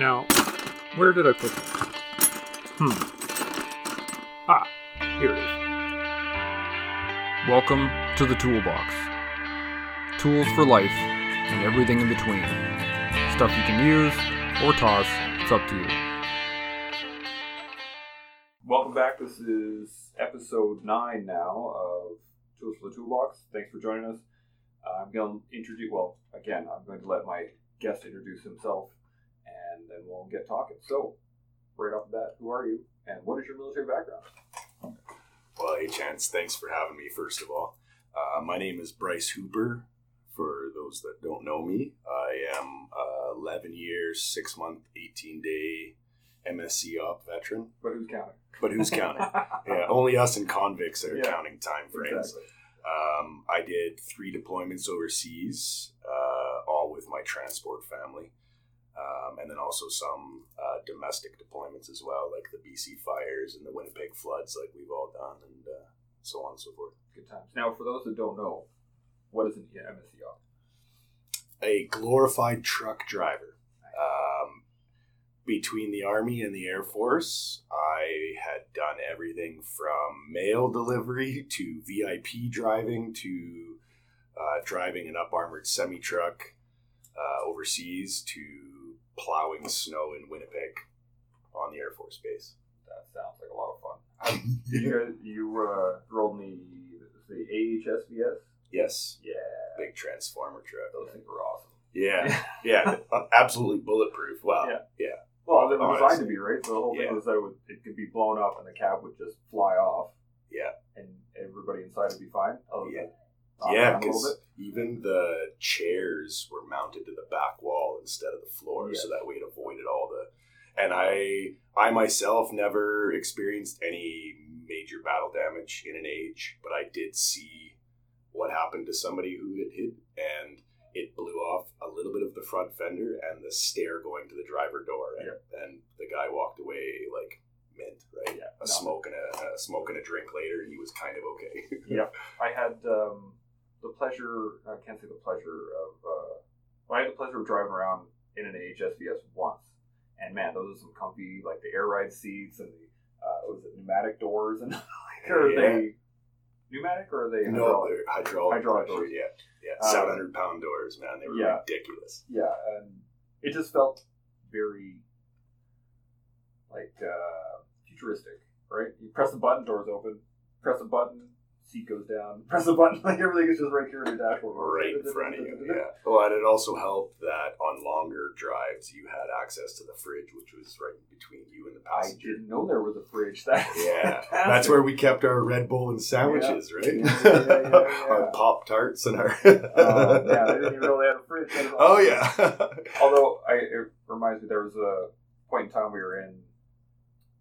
Now, where did I put it? Hmm. Ah, here it is. Welcome to the Toolbox. Tools for life and everything in between. Stuff you can use or toss, it's up to you. Welcome back. This is episode nine now of Tools for the Toolbox. Thanks for joining us. Uh, I'm going to introduce, well, again, I'm going to let my guest introduce himself and then we'll get talking. So, right off the bat, who are you and what is your military background? Well, hey, Chance, thanks for having me, first of all. Uh, my name is Bryce Hooper. For those that don't know me, I am uh, 11 years, 6 month, 18 day MSE op veteran. But who's counting? But who's counting? yeah, only us and convicts are Yeah, counting time frames. Exactly. Um, I did three deployments overseas, uh, all with my transport family, um, and then also some uh, domestic deployments as well, like the BC fires and the Winnipeg floods, like we've all done, and uh, so on and so forth. Good times. Now, for those that don't know, what is an MSCO? A glorified truck driver. Um, between the Army and the Air Force, I had done everything from mail delivery to VIP driving to uh, driving an up armored semi truck uh, overseas to plowing snow in Winnipeg on the Air Force Base. That sounds like a lot of fun. You guys, you uh, rolled in the, the AHSVS? yes, Yeah, big transformer truck. those things were awesome. Yeah, yeah, absolutely bulletproof. Wow. Yeah. yeah. Well, they were designed to be, right? So the whole thing Yeah. was that it, would, it could be blown up and the cab would just fly off. Yeah. And everybody inside would be fine. Other Yeah. Yeah, around a little because even the chairs were mounted to the back wall instead of the floor, so that way it avoided all the. And I, I myself never experienced any major battle damage in an age, but I did see what happened to somebody who had hit, and it blew off a little bit of the front fender and the stair going to the driver door, and, and the guy walked away like mint, right? Yeah, a no. smoke and a, a smoke and a drink later, he was kind of okay. yeah, I had um, the pleasure, I can't say the pleasure of, uh, well, I had the pleasure of driving around in an AHSVS once. And man, those are some comfy, like the air ride seats and the, uh, was it, pneumatic doors? And are Yeah. they pneumatic or are they No, hydraulic? they're hydraulic. Hydraulic pressure, doors. Yeah, yeah. Um, Seven hundred pound doors, man. They were yeah. ridiculous. Yeah, and it just felt very like uh, futuristic, right? You press the button, doors open. Press a button, seat goes down. Press a button, like everything is just right here in your dashboard, Right in front of you. Yeah. Well, and it also helped that on longer drives you had access to the fridge, which was right between you and the passenger. I didn't know there was a fridge. That Yeah, that's where we kept our Red Bull and sandwiches, right? Yeah, yeah, yeah, yeah. our Pop Tarts and our. Uh, yeah, I didn't even know they had a fridge. Oh yeah. Although I, it reminds me, there was a point in time we were in.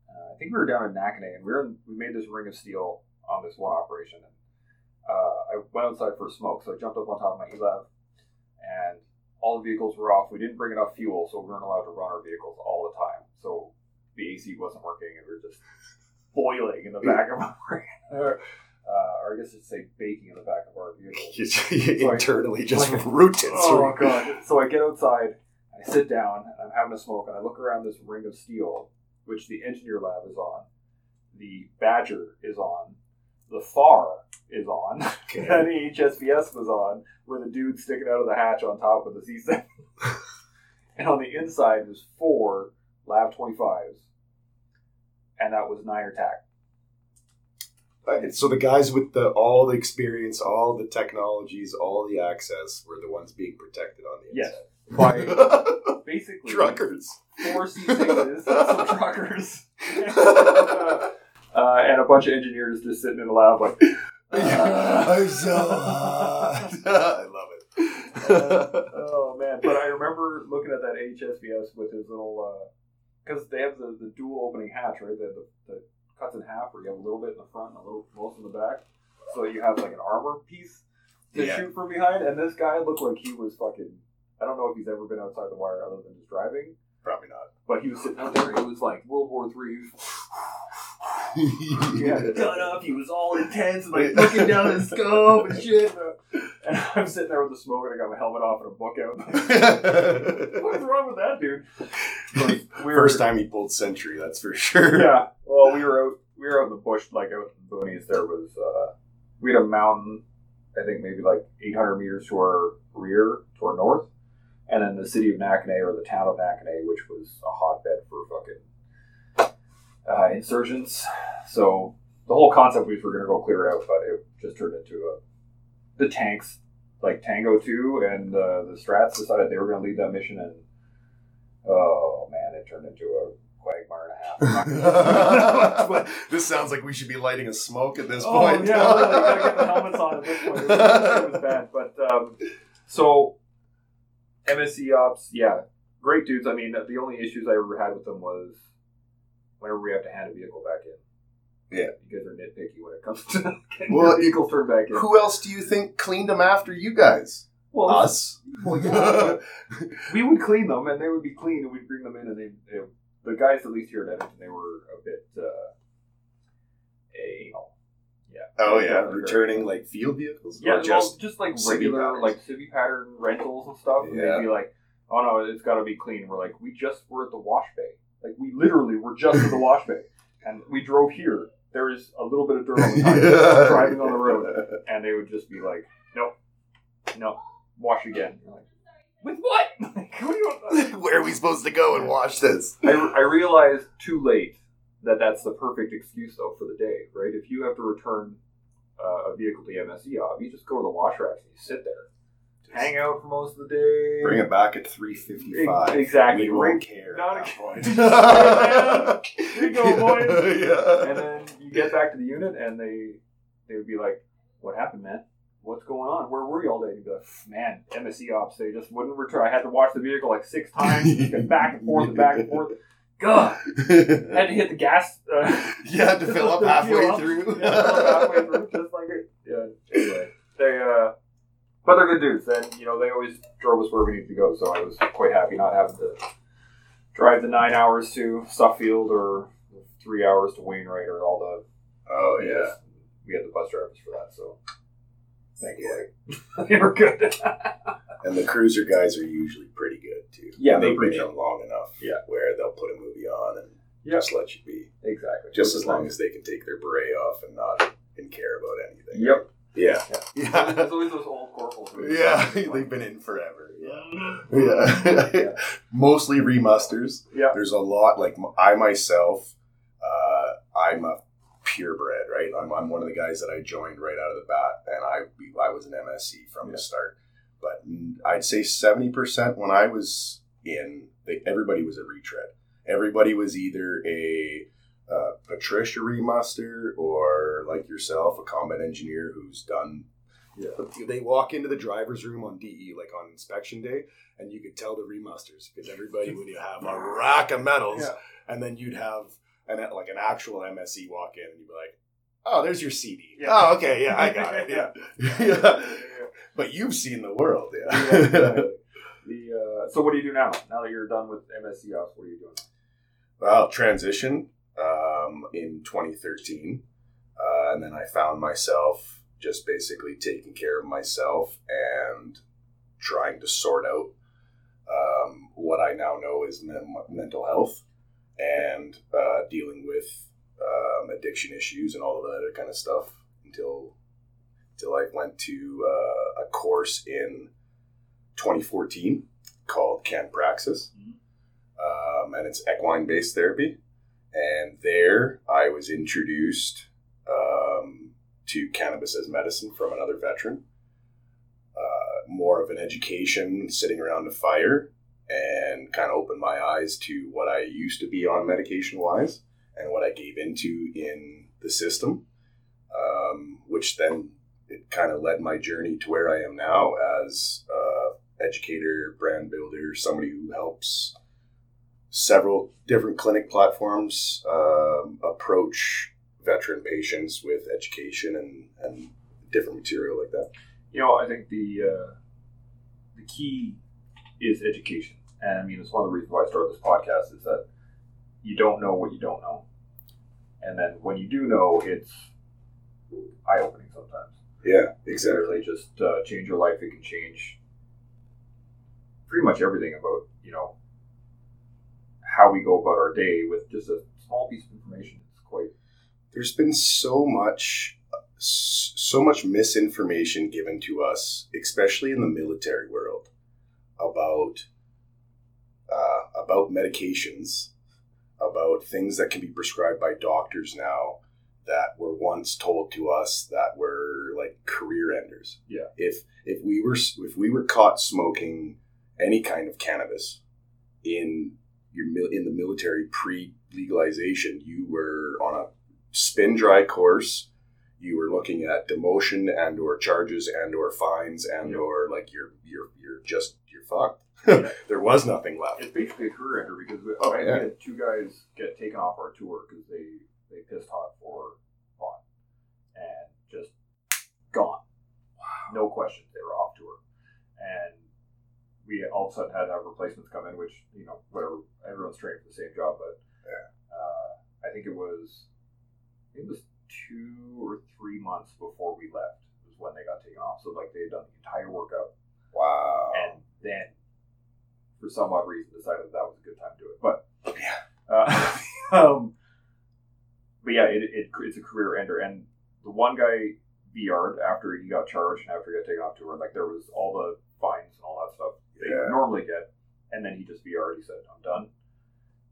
Uh, I think we were down in Nakhonay, and we were in, we made this ring of steel on this one operation. And uh, I went outside for a smoke, so I jumped up on top of my ELAV, and all the vehicles were off. We didn't bring enough fuel, so we weren't allowed to run our vehicles all the time. So the AC wasn't working, and we were just boiling in the back of our. Uh, or I guess it's say baking in the back of our vehicles. You internally just like- rooted Oh through. god! So I get outside, I sit down, and I'm having a smoke, and I look around this ring of steel, which the engineer LAV is on, the Badger is on, the FAR is on, Okay. and the HSVS was on, with a dude sticking out of the hatch on top of the C7. and on the inside was four Lav 25s, and that was nine attack. Uh, So the guys with the all the experience, all the technologies, all the access were the ones being protected on the Yes. inside. By basically Truckers. four C6s, some truckers, uh, Uh, and a bunch of engineers just sitting in the LAV like, ah. I'm so hot. I love it. Uh, oh man. But I remember looking at that HSVS with his little, uh, because they have the, the dual opening hatch, right? The, the, the cuts in half where you have a little bit in the front and a little most in the back. So you have like an armor piece to Yeah. shoot from behind, and this guy looked like he was fucking. I don't know if he's ever been outside the wire other than just driving, Probably not. but he was sitting out there. He was like World War Three. He had the gun up. He was all intense and like looking down his scope and shit. And I'm sitting there with the smoke, and I got my helmet off and a book out. What's wrong with that, dude? But we were- First time he pulled Sentry, that's for sure. Yeah. Well, we were out. We were out in the bush, like out in the boonies. There was. Uh, we had a mountain. I think maybe like 800 meters to our rear, to our north, and then the city of Nakhonay or the town of Nakhonay, which was a hotbed for fucking uh, insurgents. So the whole concept was we were going to go clear out, but it just turned into a the tanks like Tango 2 and uh, the Strats decided they were going to lead that mission, and oh man, it turned into a quagmire and a half. this sounds like we should be lighting a smoke at this oh point. yeah, really, gotta get the helmets on at this point. It was, it was bad, but um, so MSE ops, yeah, great dudes. I mean, the only issues I ever had with them was whenever we have to hand a vehicle back in. Yeah. you guys are nitpicky when it comes to getting Well, your vehicles turned back in. Who else do you think cleaned them after you guys? well, Us. Well, yeah, we would clean them, and they would be clean, and we'd bring them in, and they, they the guys at least here at Edmonton, they were a bit uh, anal. Yeah. oh yeah, returning like field vehicles. Yeah, just just like regular patterns. like city pattern rentals and stuff. And Yeah. they'd be like, "Oh no, it's got to be clean." We're like, "We just were at the wash bay. Like we literally were just at the wash bay, and we drove here. There is a little bit of dirt on the tires driving on the road, and they would just be like, "Nope, no, wash again." Like, "With what? Like, what you want?" Where are we supposed to go and wash this? I, I realized too late that that's the perfect excuse though for the day, right? If you have to return uh, a vehicle to MSE you just go to the wash racks and you sit there, hang out for most of the day. Bring it back at three fifty five. Exactly, We won't care Not at a- that point. Here you go, boys. yeah. and then you get back to the unit, and they they would be like, "What happened, man? What's going on? Where were you all day?" And you'd be like, "Man, MSE ops, they just wouldn't return. I had to watch the vehicle like six times, back and forth and back and forth. God, I had to hit the gas. Uh, you had to fill up halfway through. yeah, halfway through, just like it. Yeah. Anyway, they uh, but they're good dudes, and you know they always drove us where we needed to go. So I was quite happy not having to drive the nine hours to Suffield or three hours to Wainwright or all the. Oh yeah. we had the bus drivers for that. So thank Yeah. you. they were good. And the cruiser guys are usually pretty good too. Yeah, And they've been in long enough. Yeah. where they'll put a movie on and Yeah. just let you be, exactly. just as long as they can take their beret off and not and care about anything. Yep. Yeah. Yeah. There's always those old corporals. yeah. They've been in forever. Yeah. Mhm. Yeah. Mostly remusters. Yeah. There's a lot like I myself. Uh, I'm a purebred, right? I'm, I'm one of the guys that I joined right out of the bat, and I I was an MSE from Yeah. the start. But I'd say seventy percent when I was in, they, everybody was a retread. Everybody was either a uh, Patricia Remuster or like yourself, a combat engineer who's done. Yeah. They walk into the driver's room on DE, like on inspection day, and you could tell the remusters because everybody would have a rack of medals, Yeah. and then you'd have an like an actual MSE walk in, and you'd be like, "Oh, there's your CD. Yeah. Oh, okay, yeah, I got it. Yeah, yeah. But you've seen the world, yeah. The uh, so what do you do now? Now that you're done with MSE ops, what are you doing? well, transition um, in 2013, uh, and then I found myself just basically taking care of myself and trying to sort out um, what I now know is men- mental health and uh, dealing with um, addiction issues and all of that other kind of stuff until until I went to uh, a course in 2014 called Can Praxis, Mhm. um, and it's equine based therapy. And there, I was introduced um, to cannabis as medicine from another veteran. Uh, more of an education, sitting around a fire, and kind of opened my eyes to what I used to be on medication wise and what I gave into in the system, um, which then it kind of led my journey to where I am now as a educator, brand builder, somebody who helps several different clinic platforms um, approach veteran patients with education and, and different material like that. You know, I think the uh, the key is education, and I mean it's one of the reasons why I started this podcast is that you don't know what you don't know, and then when you do know, it's eye opening sometimes. Yeah, exactly. just uh, change your life. It can change pretty much everything about you know how we go about our day with just a small piece of information. It's quite There's been so much, so much misinformation given to us, especially in the military world, about uh, about medications, about things that can be prescribed by doctors now that were once told to us that were like career enders. Yeah. If if we were if we were caught smoking any kind of cannabis in your mil- in the military pre legalization, you were on a spin dry course. You were looking at demotion and or charges and or fines and Yeah. or like you're you're you're just you're fucked. Yeah. there was nothing left. it's basically a career ender because we, Oh, I yeah. had two guys get taken off our tour because they they pissed hot for pot and just gone. No questions, they were off tour, and we all of a sudden had to have replacements come in, which you know whatever everyone's trained for the same job, but Yeah. uh, I think it was it was two or three months before we left was when they got taken off. So like they had done the entire workout Wow. and then for some odd reason decided that was a good time to do it. But Yeah. uh, um, but yeah, it, it it's a career ender. And the one guy VR'd after he got charged and after he got taken off tour, like there was all the fines and all that stuff they Yeah. normally get, and then he just. He said, "I'm done."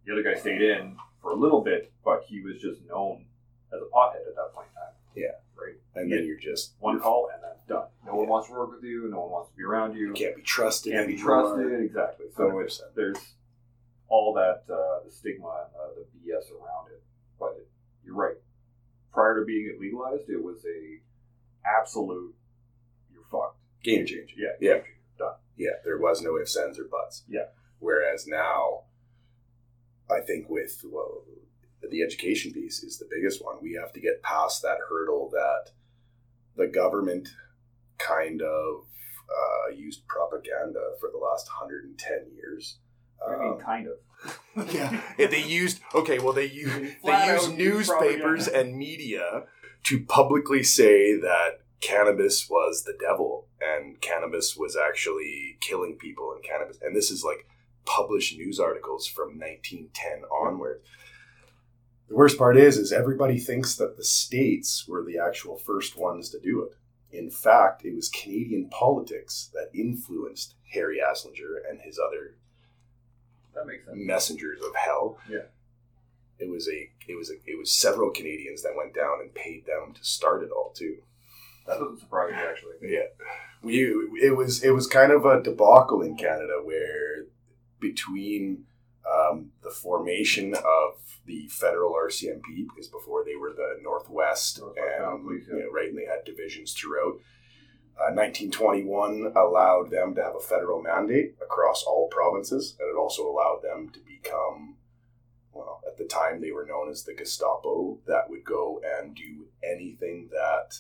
The other guy stayed in for a little bit, but he was just known as a pothead at that point in time. Yeah. right. and then you're just One you're- call and then done. No one wants to work with you. No one wants to be around you You can't be trusted. can't be anymore. trusted exactly so it's, 100%. there's all that uh, the stigma and uh, the bs around it but it, you're right prior to being legalized it was a absolute you're fucked Game changer. yeah Yeah. done Yeah, there was no ifs, ands, or buts. Yeah. Whereas now, I think with well, the education piece is the biggest one. We have to get past that hurdle that the government kind of uh, used propaganda for the last 110 years. i mean Um, kind of yeah, Yeah, they used okay. Well, they use Flat they use newspapers and media to publicly say that cannabis was the devil and cannabis was actually killing people and cannabis and this is like published news articles from 1910 onward the worst part is is everybody thinks that the states were the actual first ones to do it in fact it was canadian politics that influenced Harry Anslinger and his other that makes sense messengers of hell. Yeah. It was a it was a it was several Canadians that went down and paid them to start it all too. That doesn't surprise me actually Yeah. We it was it was kind of a debacle in Canada where between um, the formation of the federal RCMP, because before they were the Northwest, Northwest and Police, yeah. you know, right, and they had divisions throughout. Uh, 1921 allowed them to have a federal mandate across all provinces, and it also allowed them to become, well, at the time they were known as the Gestapo, that would go and do anything that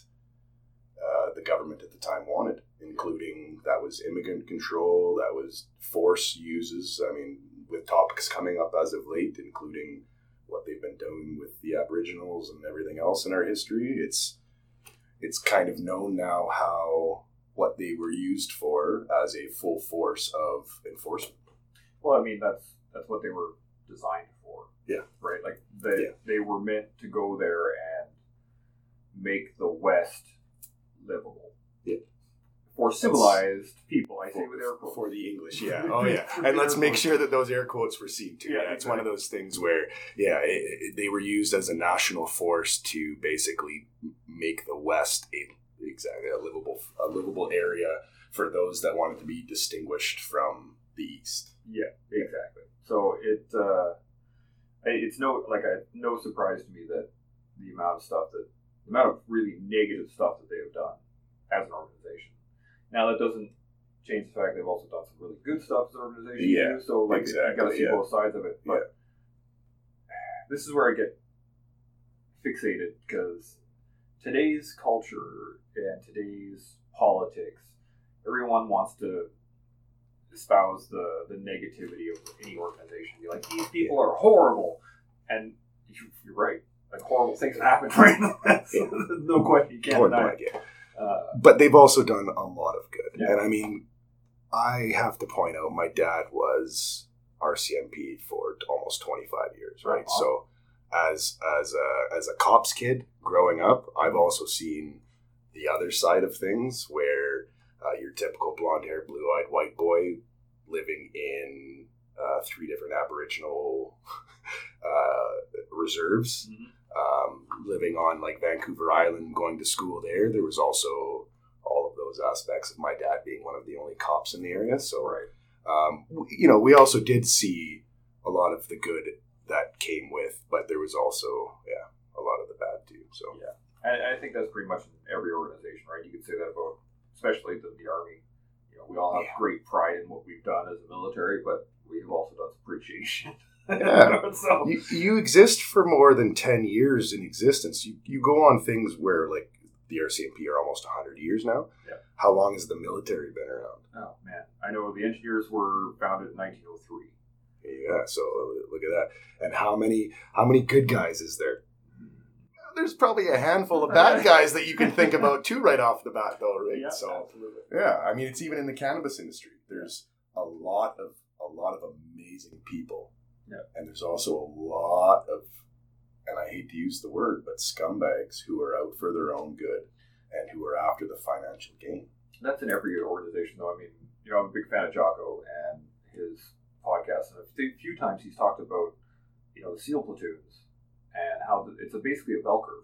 uh, the government at the time wanted, including that was immigrant control, that was force uses. I mean, with topics coming up as of late, including what they've been doing with the Aboriginals and everything else in our history, it's it's kind of known now how what they were used for as a full force of enforcement. well i mean that's that's what they were designed for Yeah. right like they Yeah. they were meant to go there and make the west livable Yeah. for civilized people i say with air quotes for the English, yeah. Oh, yeah. And let's make sure that those air quotes were seen too. Yeah, Yeah, it's one of those things where, yeah, it, it- they were used as a national force to basically make the West a exactly a livable a livable area for those that wanted to be distinguished from the East. Yeah, exactly. So it uh, it's no like a no surprise to me that the amount of stuff that the amount of really negative stuff that they have done as an organization. Now that doesn't change the fact they've also done some really good stuff as an organization Yeah, too. So like you got to see yeah. both sides of it. But this is where I get fixated because today's culture and today's politics, everyone wants to espouse the the negativity of any organization. Be like, these people are horrible, and you're right. Like horrible things that happen right now. no question, you can't deny it. Uh, but they've also done a lot of good. Yeah. And I mean, I have to point out my dad was RCMP for almost 25 years, right? Wow. So as as a as a cops kid growing up, I've also seen the other side of things where uh, your typical blonde haired, blue eyed white boy living in uh, three different Aboriginal uh, reserves Mhm. Um, living on like Vancouver Island, going to school there. There was also all of those aspects of my dad being one of the only cops in the area. So, right. um, w- you know, we also did see a lot of the good that came with, but there was also, yeah, a lot of the bad too. So, Yeah. And I think that's pretty much in every organization, right? You could say that about, especially the, the Army. You know, we all have Yeah. great pride in what we've done as a military, but we have also done some. Yeah. so, you, you exist for more than 10 years in existence. You, you go on things where, like, the RCMP are almost 100 years now. Yeah. How long has the military been around? oh man, I know the engineers were founded in 1903. Yeah, so uh, look at that. And how many how many good guys is there? Hmm. There's probably a handful of bad guys that you can think about too right off the bat though, right? Yeah, so absolutely. yeah, I mean it's even in the cannabis industry. There's a lot of a lot of amazing people. Yeah. And there's also a lot of and I hate to use the word, but scumbags who are out for their own good and who are after the financial gain. That's in every organization, though. I mean, you know, I'm a big fan of Jocko and his podcast, and a few- few times he's talked about, you know, the SEAL platoons and how the, it's a, basically a bell curve,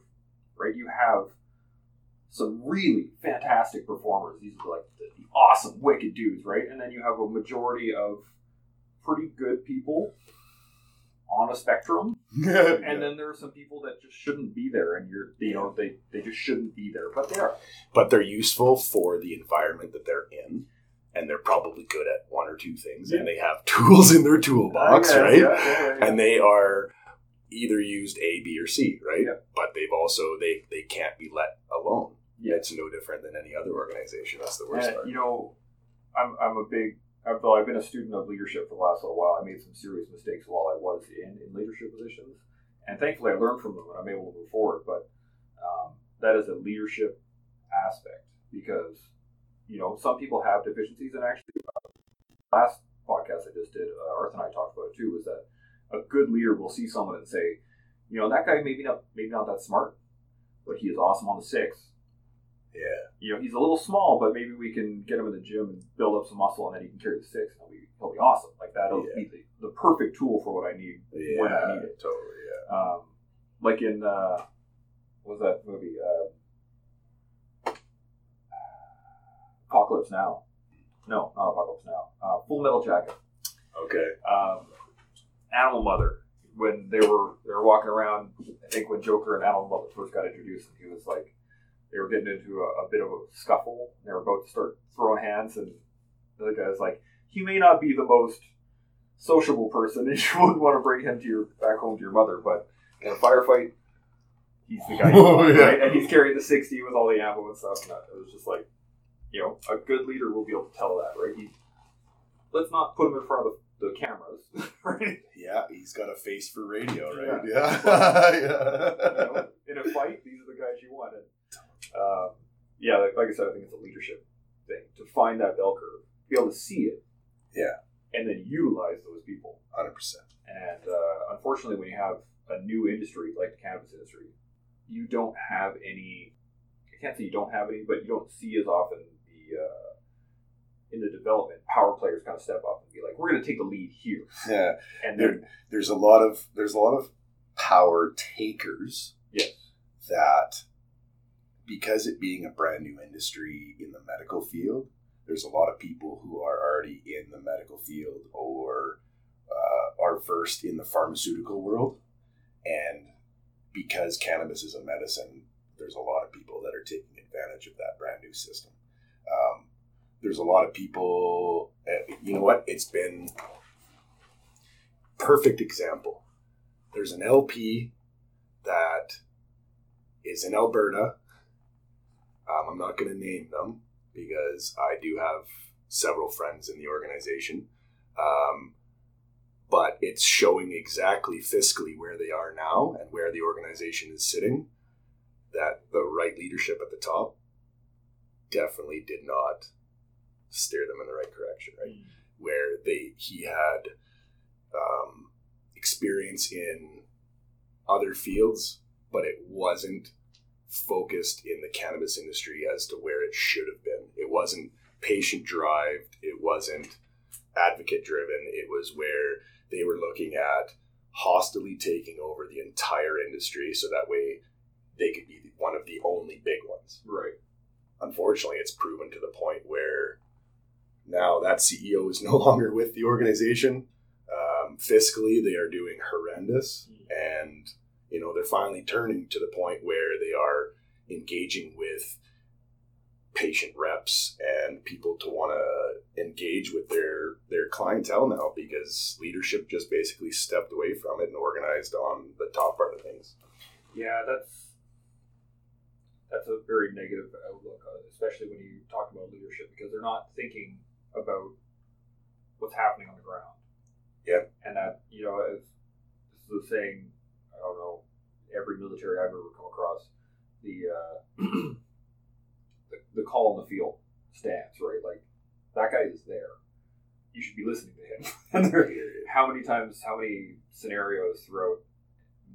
right? You have some really fantastic performers. These are like the, the awesome, wicked dudes, right? And then you have a majority of pretty good people on a spectrum, and then there are some people that just shouldn't be there, and you're, you know, they they just shouldn't be there, but they are. but they're useful for the environment that they're in and they're probably good at one or two things and they have tools in their toolbox oh, Yeah, right yeah, yeah, yeah. and they are either used a b or c right Yeah. but they've also they they can't be let alone Yeah. it's no different than any other organization that's the worst And, part you know, I'm, I'm a big, although I've been a student of leadership for the last little while, I made some serious mistakes while I was in, in leadership positions. And thankfully, I learned from them and I'm able to move forward. But um, that is a leadership aspect because, you know, some people have deficiencies. And actually, uh, last podcast I just did, uh, Arthur and I talked about it too, was that a good leader will see someone and say, you know, that guy maybe not maybe not that smart, but he is awesome on the six yeah you know, he's a little small, but maybe we can get him in the gym and build up some muscle, and then he can carry the six, and he'll be, he'll be awesome. Like that'll Yeah. be the, the perfect tool for what I need yeah when I need it. totally yeah Um, like in uh, what was that movie? Uh, Apocalypse Now. No, not Apocalypse Now. Uh, Full Metal Jacket. okay Um, Animal Mother. When they were they were walking around, I think when Joker and Animal Mother first got introduced, and he was like they were getting into a, a bit of a scuffle. And they were about to start throwing hands, and the other guy's like, he may not be the most sociable person, and you wouldn't want to bring him to your back home to your mother, but in a firefight, he's the guy, Oh, yeah. right? And he's carrying the sixty with all the ammo and stuff. And it was just like, you know, a good leader will be able to tell that, right? He, let's not put him in front of the, the cameras, right? yeah he's got a face for radio right Yeah. yeah, you know, in a fight, these are the guys you want. And um, yeah, like, like I said, I think it's a leadership thing to find that bell curve, be able to see it, Yeah. and then utilize those people. 100% And uh, unfortunately, when you have a new industry like the cannabis industry, you don't have any. I can't say you don't have any, but you don't see as often the uh, in the development power players kind of step up and be like, "We're going to take the lead here," yeah and there, then there's a lot of there's a lot of power takers yes, that because it being a brand new industry in the medical field, there's a lot of people who are already in the medical field or uh, are versed in the pharmaceutical world, and because cannabis is a medicine, there's a lot of people that are taking advantage of that brand new system. Um, there's a lot of people. Uh, you know what? It's been perfect example. There's an LP that is in Alberta. Um, I'm not going to name them because I do have several friends in the organization. Um, but it's showing exactly fiscally where they are now and where the organization is sitting. That the right leadership at the top definitely did not steer them in the right direction, right? Where they he had um, experience in other fields, but it wasn't focused in the cannabis industry as to where it should have been. It wasn't patient driven, It wasn't advocate driven. It was where they were looking at hostily taking over the entire industry so that way they could be one of the only big ones. Right. Unfortunately, it's proven to the point where now that CEO is no longer with the organization. Um, fiscally, they are doing horrendous, and you know they're finally turning to the point where they are engaging with patient reps and people to want to engage with their their clientele now because leadership just basically stepped away from it and organized on the top part of things. Yeah, that's that's a very negative outlook, uh, especially when you talk about leadership, because they're not thinking about what's happening on the ground. Yeah. and that you know, as this is a saying, I don't know, every military I've ever come across, the uh, the, the call in the field stands right. Like that guy is there. You should be listening to him. how many times, how many scenarios throughout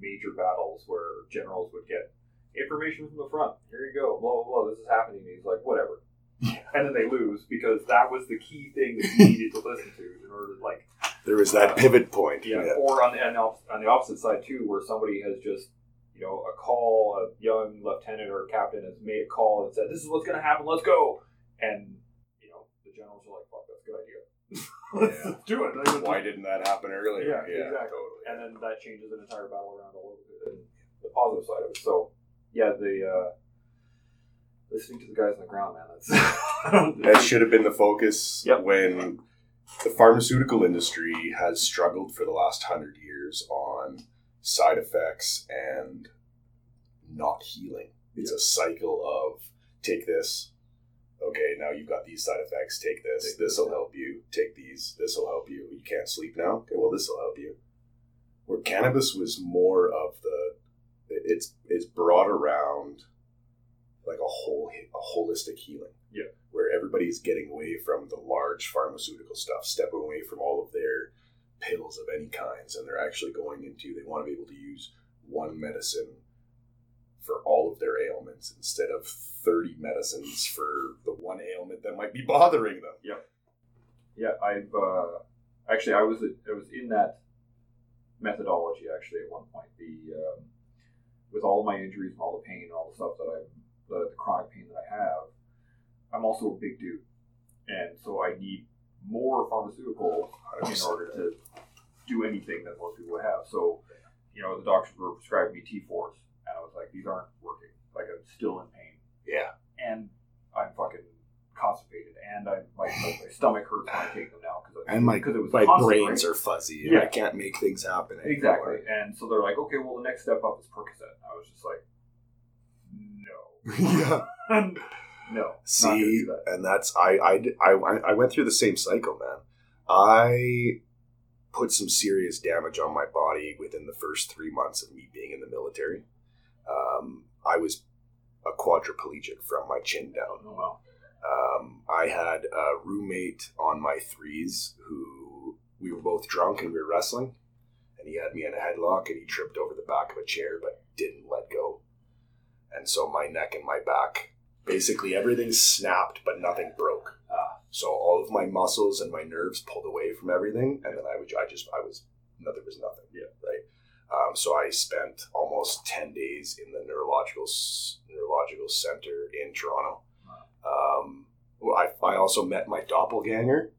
major battles where generals would get information from the front. Here you go, blah blah blah. This is happening. And he's like, whatever. And then they lose because that was the key thing that you needed to listen to in order to like There was that pivot point. yeah. Or on the on the opposite side too, where somebody has just you know a call, a young lieutenant or captain has made a call and said, "This is what's going to happen. Let's go." And you know the generals are like, "Fuck, that's a good idea. let's Yeah. do it." Like, Why didn't that happen earlier? Yeah, exactly. totally. and then that changes an entire battle around all over and the positive side of it. So, yeah, the uh, listening to the guys on the ground, man. That's that should have been the focus Yep. when the pharmaceutical industry has struggled for the last hundred years on side effects and not healing. It's a cycle of take this. Okay, now you've got these side effects. Take this. This will help you. Take these. This will help you. You can't sleep now. Okay, well, this will help you. Where cannabis was more of the, it's it's brought around like a whole a holistic healing Yeah. where everybody's getting away from the large pharmaceutical stuff, stepping away from all of their pills of any kinds, and they're actually going into they want to be able to use one medicine for all of their ailments instead of 30 medicines for the one ailment that might be bothering them. Yep. Yeah, I've uh, actually I was I was in that methodology actually at one point. The um, with all of my injuries and all the pain and all the stuff that I'm the, the chronic pain that I have, I'm also a big dude, and so I need more pharmaceuticals in 100%. order to do anything that most people would have. So, you know, the doctors were prescribing me T4s, and I was like, these aren't working. Like I'm still in pain Yeah. and I'm fucking constipated, and I my, my stomach hurts when I take them now because And my, because it was my brains are fuzzy and Yeah. I can't make things happen. anymore. exactly. And so they're like, okay, well, the next step up is Percocet. And I was just like, no, yeah. no, See, that. and that's I, I I I went through the same cycle, man. I put some serious damage on my body within the first three months of me being in the military. Um, I was a quadriplegic from my chin down. Oh wow, Um, I had a roommate on my threes who we were both drunk and we were wrestling, and he had me in a headlock and he tripped over the back of a chair but didn't let go. And so my neck and my back, basically everything snapped but nothing broke. Ah. So all of my muscles and my nerves pulled away from everything, and then I would I just I was no, there was nothing. Yeah. Right. Um, so I spent almost ten days in the neurological neurological center in Toronto. Um, well, I, I also met my doppelganger.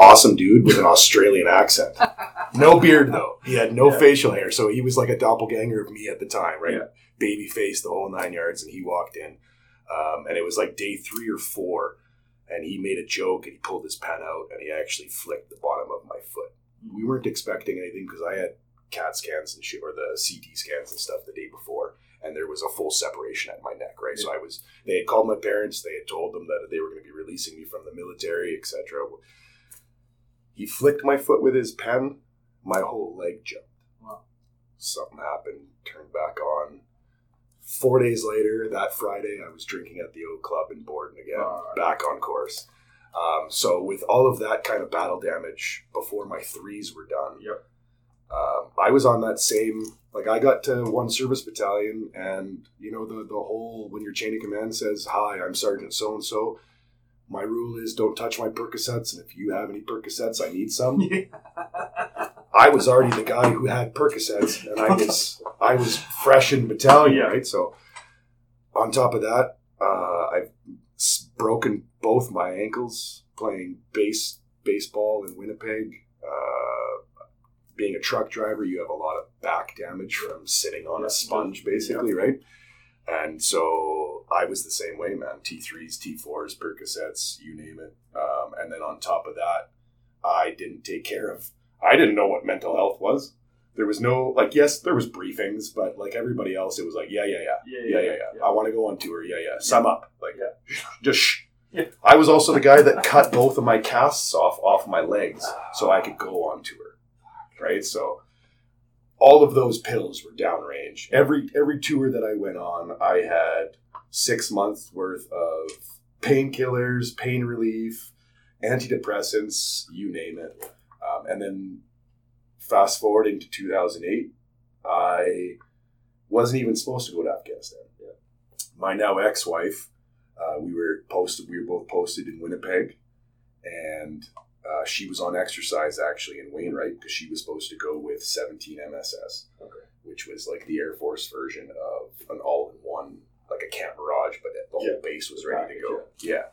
Awesome dude with an Australian accent. No beard though. He had no Yeah. facial hair, so he was like a doppelganger of me at the time, right? Yeah. Baby face, the whole nine yards, and he walked in, um, and it was like day three or four, and he made a joke and he pulled his pen out and he actually flicked the bottom of my foot. We weren't expecting anything because I had CAT scans and shit, or the CT scans and stuff the day before, and there was a full separation at my neck, right? So I was. They had called my parents. They had told them that they were going to be releasing me from the military, etc. He flicked my foot with his pen. My whole leg jumped. Wow. Something happened. Turned back on. four days later, that Friday, I was drinking at the Oak Club in Borden again, Fuck. back on course. Um, so with all of that kind of battle damage before my threes were done, Yep. um, I was on that same. Like I got to one service battalion, and you know the the whole when your chain of command says, "Hi, I'm Sergeant So and So." My rule is don't touch my Percocets, and if you have any Percocets, I need some. I was already the guy who had Percocets, and I was I was fresh in battalion, Yeah. right? So, on top of that, uh, I've broken both my ankles playing base baseball in Winnipeg. Uh, being a truck driver, you have a lot of back damage from sitting on Yeah. a sponge, basically, right? And so I was the same way, man. T threes, T fours, Percocets, you name it. Um, and then on top of that, I didn't take care of. I didn't know what mental health was. There was no like, yes, there was briefings, but like everybody else, it was like, yeah, yeah, yeah, yeah, yeah, yeah. I want to go on tour. Yeah, yeah. Sum up, like, Yeah. just. Shh. Yeah. I was also the guy that cut both of my casts off off my legs so I could go on tour, right? So all of those pills were downrange. Every every tour that I went on, I had six months worth of painkillers, pain relief, antidepressants, you name it. Um, and then fast forward into 2008, I wasn't even supposed to go to Afghanistan. My now ex-wife, uh, we were posted. We were both posted in Winnipeg, and uh, she was on exercise actually in Wainwright because she was supposed to go with 17 MSS, Okay. which was like the Air Force version of an all-in-one, like a Camp Mirage, but the whole base was ready to go. Yeah.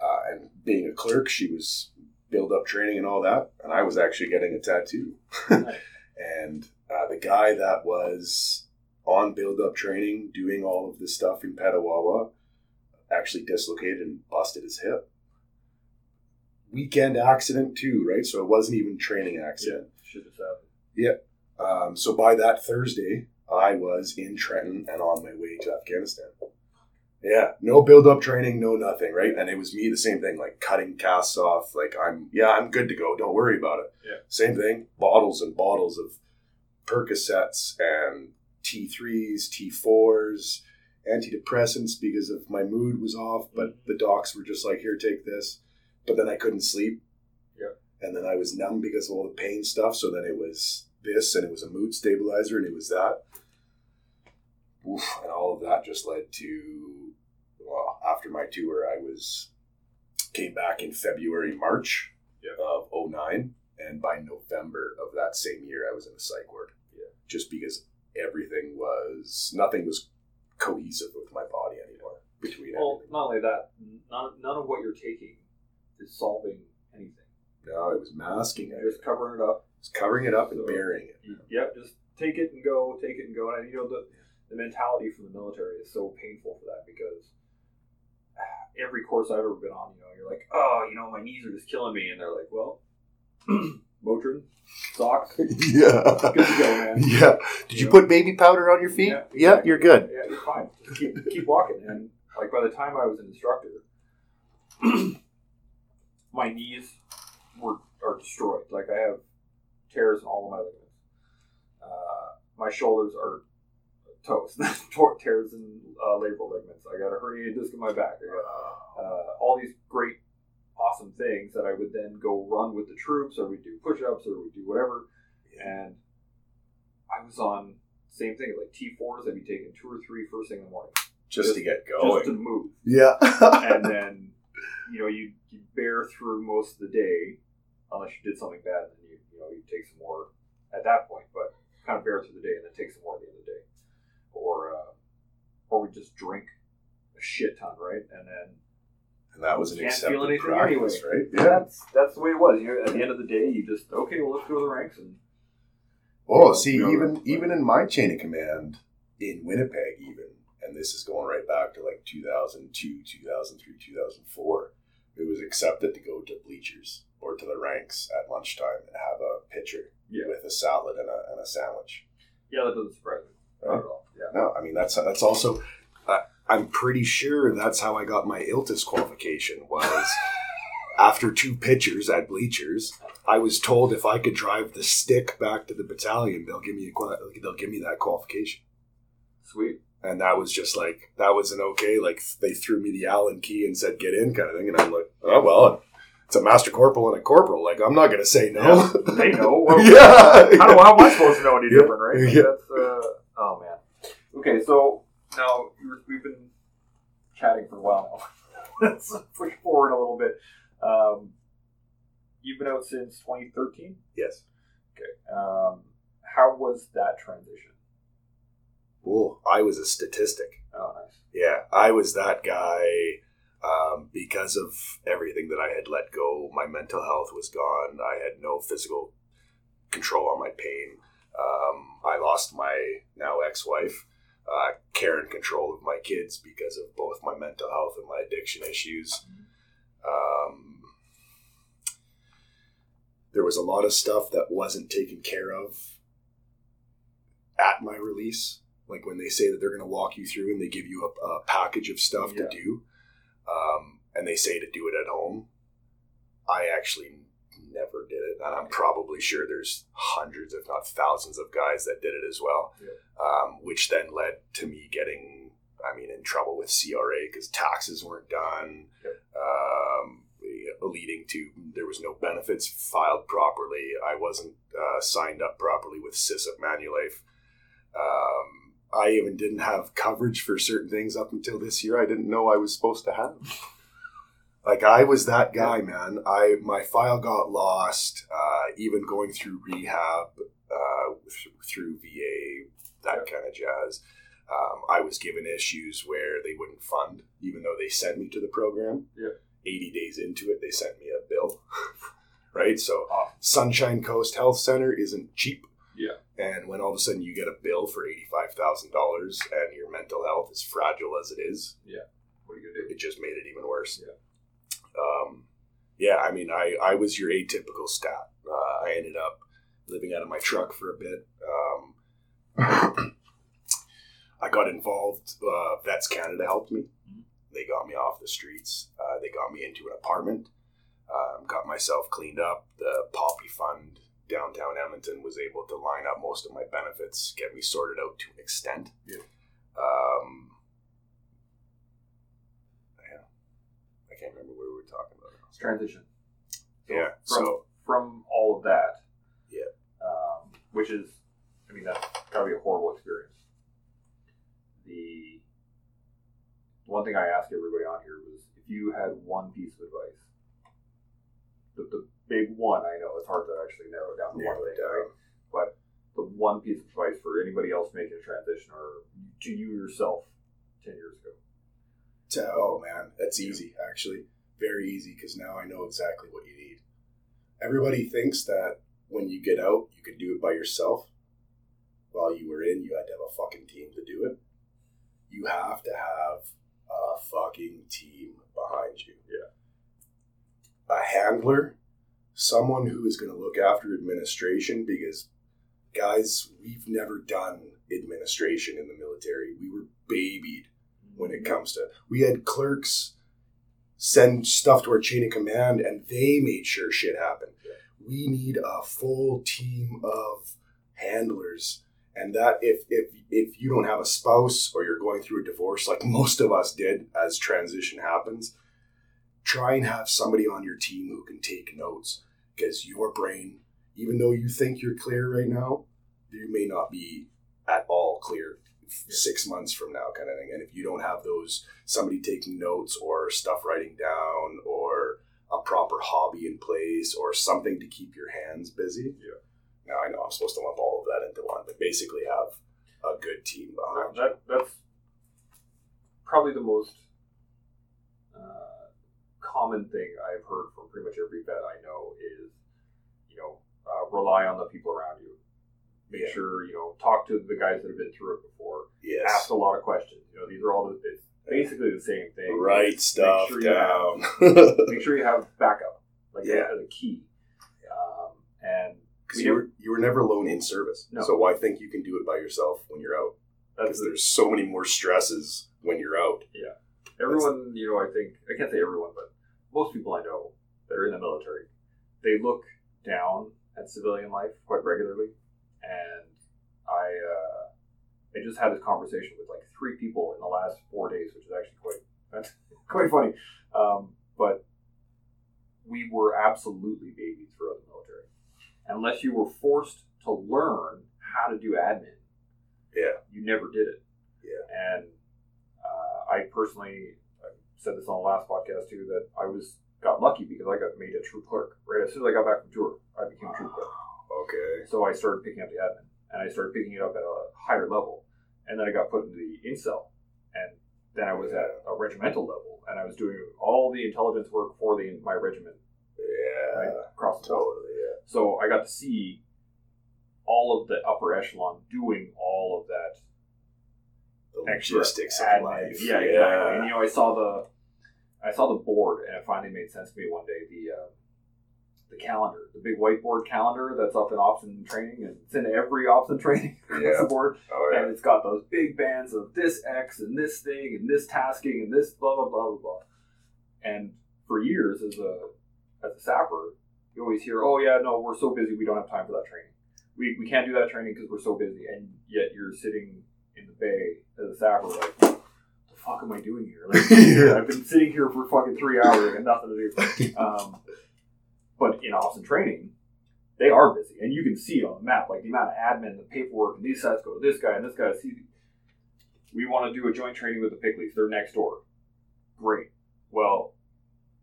Uh, and being a clerk, she was build up training and all that, and I was actually getting a tattoo. And uh, the guy that was on build up training, doing all of this stuff in Petawawa, actually dislocated and busted his hip. Weekend accident too, right? So it wasn't even training accident. Should have happened. Um, so by that Thursday, I was in Trenton and on my way to Afghanistan. Yeah, no build up training, no nothing, right? And it was me, the same thing, like cutting casts off. Like I'm, yeah, I'm good to go. Don't worry about it. Yeah. Same thing, bottles and bottles of Percocets and T3s, T4s, antidepressants because of my mood was off. But the docs were just like, here, take this. But then I couldn't sleep. Yeah. And then I was numb because of all the pain stuff. So then it was this and it was a mood stabilizer and it was that. Oof, and all of that just led to, well, after my tour, I was, came back in February, March Yeah. of 09. And by November of that same year, I was in a psych ward. Yeah. Just because everything was, nothing was cohesive with my body anymore between Well, everything. not only that, none, none of what you're taking is solving anything. No, it was masking it. Just covering it up. Was covering it up and So- burying it. You- Yep, just take it and go, take it and go. And you know the the mentality from the military is so painful for that because every course I've ever been on, you know, you're like, oh, you know, my knees are just killing me, and they're like, well, Motrin, socks, yeah, good to go, man. Yeah. Did you Yeah. put baby powder on your feet? Yeah, Yeah, you're good. Yeah, you're fine. Just keep keep walking. And like by the time I was an instructor, my knees were are destroyed. Like I have tears in all of my ligaments. Uh, my shoulders are toast. Tears in uh, labral ligaments. I got a herniated disc in my back. I got uh, all these great, awesome things that I would then go run with the troops, or we'd do push-ups, or we'd do whatever. And I was on same thing like T4s. I'd be taking two or three first thing in the morning Just to get going, just to move, Yeah. and then you know you you bear through most of the day unless you did something bad, and then you you know you take some more at that point, but kind of bear through the day and then take some more at the end of the day, or uh, or we just drink a shit ton, right? And then and that was an accepted practice, anyway. right? that's that's the way it was. You know, at the end of the day, you just okay, well let's go to the ranks and Oh, see, even even in my chain of command in Winnipeg, even, and this is going right back to like 2002, 2003, 2004, it was accepted to go to bleachers or to the ranks at lunchtime and have a pitcher Yeah. with a salad and a, and a sandwich. yeah, that doesn't surprise me not at all. Yeah, No, I mean that's that's also. Uh, I'm pretty sure that's how I got my ILTIS qualification. Was after two pitchers at bleachers, I was told if I could drive the stick back to the battalion, they'll give me a they'll give me that qualification. sweet. And that was just like that was an okay. Like they threw me the Allen key and said get in kind of thing, and I'm like, oh well, it's a master corporal and a corporal. Like I'm not gonna say no. They know. Well, yeah. How, do, how am I supposed to know any Yeah. different, right? Like, Yeah. That's, uh, oh man. Okay, so now we've been chatting for a while now. Let's push forward a little bit. Um, you've been out since 2013. yes. Okay. Um, how was that transition? Well, I was a statistic. Oh, nice. Yeah, I was that guy um, because of everything that I had let go. My mental health was gone. I had no physical control on my pain. Um, I lost my now ex-wife, uh, care and control of my kids because of both my mental health and my addiction issues. Um, there was a lot of stuff that wasn't taken care of at my release. Like when they say that they're going to walk you through and they give you a, a package of stuff Yeah. to do, um, and they say to do it at home. I actually never did it, and I'm probably sure there's hundreds, if not thousands, of guys that did it as well. Yeah. Um, which then led to me getting, I mean, in trouble with CRA because taxes weren't done. Um, leading to there was no benefits filed properly. I wasn't uh, signed up properly with SISIP Manulife. Um, I even didn't have coverage for certain things up until this year. I didn't know I was supposed to have. Like I was that guy, man. I my file got lost. Uh, even going through rehab, uh, th- through VA, that kind of jazz. Um, I was given issues where they wouldn't fund, even though they sent me to the program. Yeah. 80 days into it, they sent me a bill. right? So, Awesome. Sunshine Coast Health Center isn't cheap. Yeah. And when all of a sudden you get a bill for $85,000 and your mental health is fragile as it is, yeah, What are you gonna do? it just made it even worse. Yeah. Um, yeah, I mean, I, I was your atypical stat. Uh, I ended up living out of my truck for a bit. Um, I got involved. Uh, Vets Canada helped me. Mhm. They got me off the streets. Uh, they got me into an apartment. Um, got myself cleaned up. The Poppy Fund downtown Edmonton was able to line up most of my benefits, get me sorted out to an extent. Yeah. Um, yeah. I can't remember where we were talking about. Transition. Yeah. From, So from all of that. Yeah. Um, which is, I mean, that's gotta be a horrible experience. The one thing I asked everybody on here was if you had one piece of advice, the, the big one, I know it's hard to actually narrow down to Narrow one thing, right? But the one piece of advice for anybody else making a transition or to you yourself 10 years ago. to, oh man, that's easy actually. Very easy because now I know exactly what you need. Everybody thinks that when you get out, you can do it by yourself. While you were in, you had to have a fucking team to do it. You have to have a fucking team behind you. Yeah. A handler, someone who is going to look after administration because, guys, we've never done administration in the military. We were babied when it mm-hmm. comes to we had clerks send stuff to our chain of command and they made sure shit happened. We need a full team of handlers and that if if if you don't have a spouse or you're going through a divorce like most of us did as transition happens try and have somebody on your team who can take notes because your brain even though you think you're clear right now you may not be at all clear six months from now kind of thing. And if you don't have those somebody taking notes or stuff writing down or a proper hobby in place or something to keep your hands busy. Yeah. now i know i'm supposed to lump all of that into one but basically have a good team behind that that's probably the most common thing I've heard from pretty much every vet I know is, you know, uh, rely on the people around you. Make Yeah. sure you know talk to the guys that have been through it before. yes Ask a lot of questions. You know, these are all the it's basically the same thing. write stuff sure you down Make sure you have backup, like Yeah. a key. Um, and because you were, you were never alone in service No. so why think you can do it by yourself when you're out because there's so many more stresses when you're out Yeah everyone, you know, I think I can't say everyone, but most people I know that are in the military, they look down at civilian life quite regularly, and I, uh, I just had this conversation with like three people in the last four days, which is actually quite quite funny. Um, but we were absolutely babies throughout the military, unless you were forced to learn how to do admin. Yeah. you never did it. Yeah. and uh, I personally said this on the last podcast too that I was got lucky because I got made a true clerk right as soon as I got back from tour. I became a true clerk. Okay. So I started picking up the admin, and I started picking it up at a higher level, and then I got put into the int cell, and then I was at a regimental level, and I was doing all the intelligence work for the my regiment Yeah. right, across the. Totally. Yeah. So I got to see all of the upper echelon doing all of that The extra logistics of life. Yeah, exactly. And you know, I saw the, I saw the board, and it finally made sense to me one day. The uh, the calendar, the big whiteboard calendar that's up in ops and training, and it's in every ops and training across Yeah. the board, Oh yeah. and it's got those big bands of this X and this thing and this tasking and this blah blah blah blah blah. And for years, as a as a sapper, you always hear, "Oh yeah, no, we're so busy, we don't have time for that training. We, we can't do that training because we're so busy." And yet you're sitting in the bay as a sapper, like, "What the fuck am I doing here? Like, Yeah. I've been sitting here for fucking three hours and nothing to do." Um, but in and training, they are busy, and you can see it on the map, like the amount of admin, the paperwork, and these sets go to this guy and this guy. See, we want to do a joint training with the Pickleys. They're next door. Great. Well,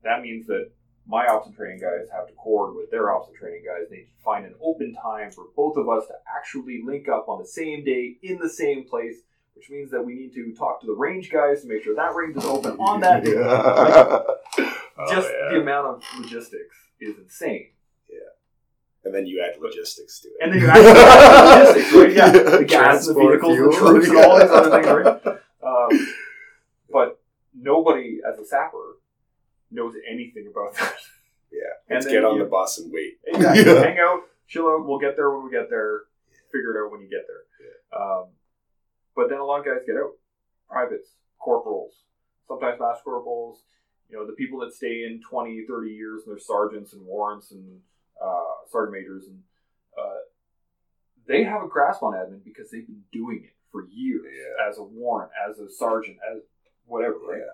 that means that my ops and training guys have to coordinate with their ops and training guys. They need to find an open time for both of us to actually link up on the same day in the same place, which means that we need to talk to the range guys to make sure that range is open on that day. Oh, Just yeah. the amount of logistics is insane. Yeah. And then you add logistics to it. And then you add logistics, right? Yeah, the gas, the vehicles, the fuel, troops, and all these other things, right? Um, but nobody, as a sapper, knows anything about that. Yeah. And Let's get on you- the bus and wait. Exactly. Yeah. Hang out, chill out. We'll get there when we get there. Figure it out when you get there. Um, but then a lot of guys get out. Privates, corporals, sometimes master corporals. You know, the people that stay in 20, 30 years and they're sergeants and warrants and uh, sergeant majors and uh, they have a grasp on admin because they've been doing it for years Yeah. as a warrant, as a sergeant, as whatever, right? Yeah.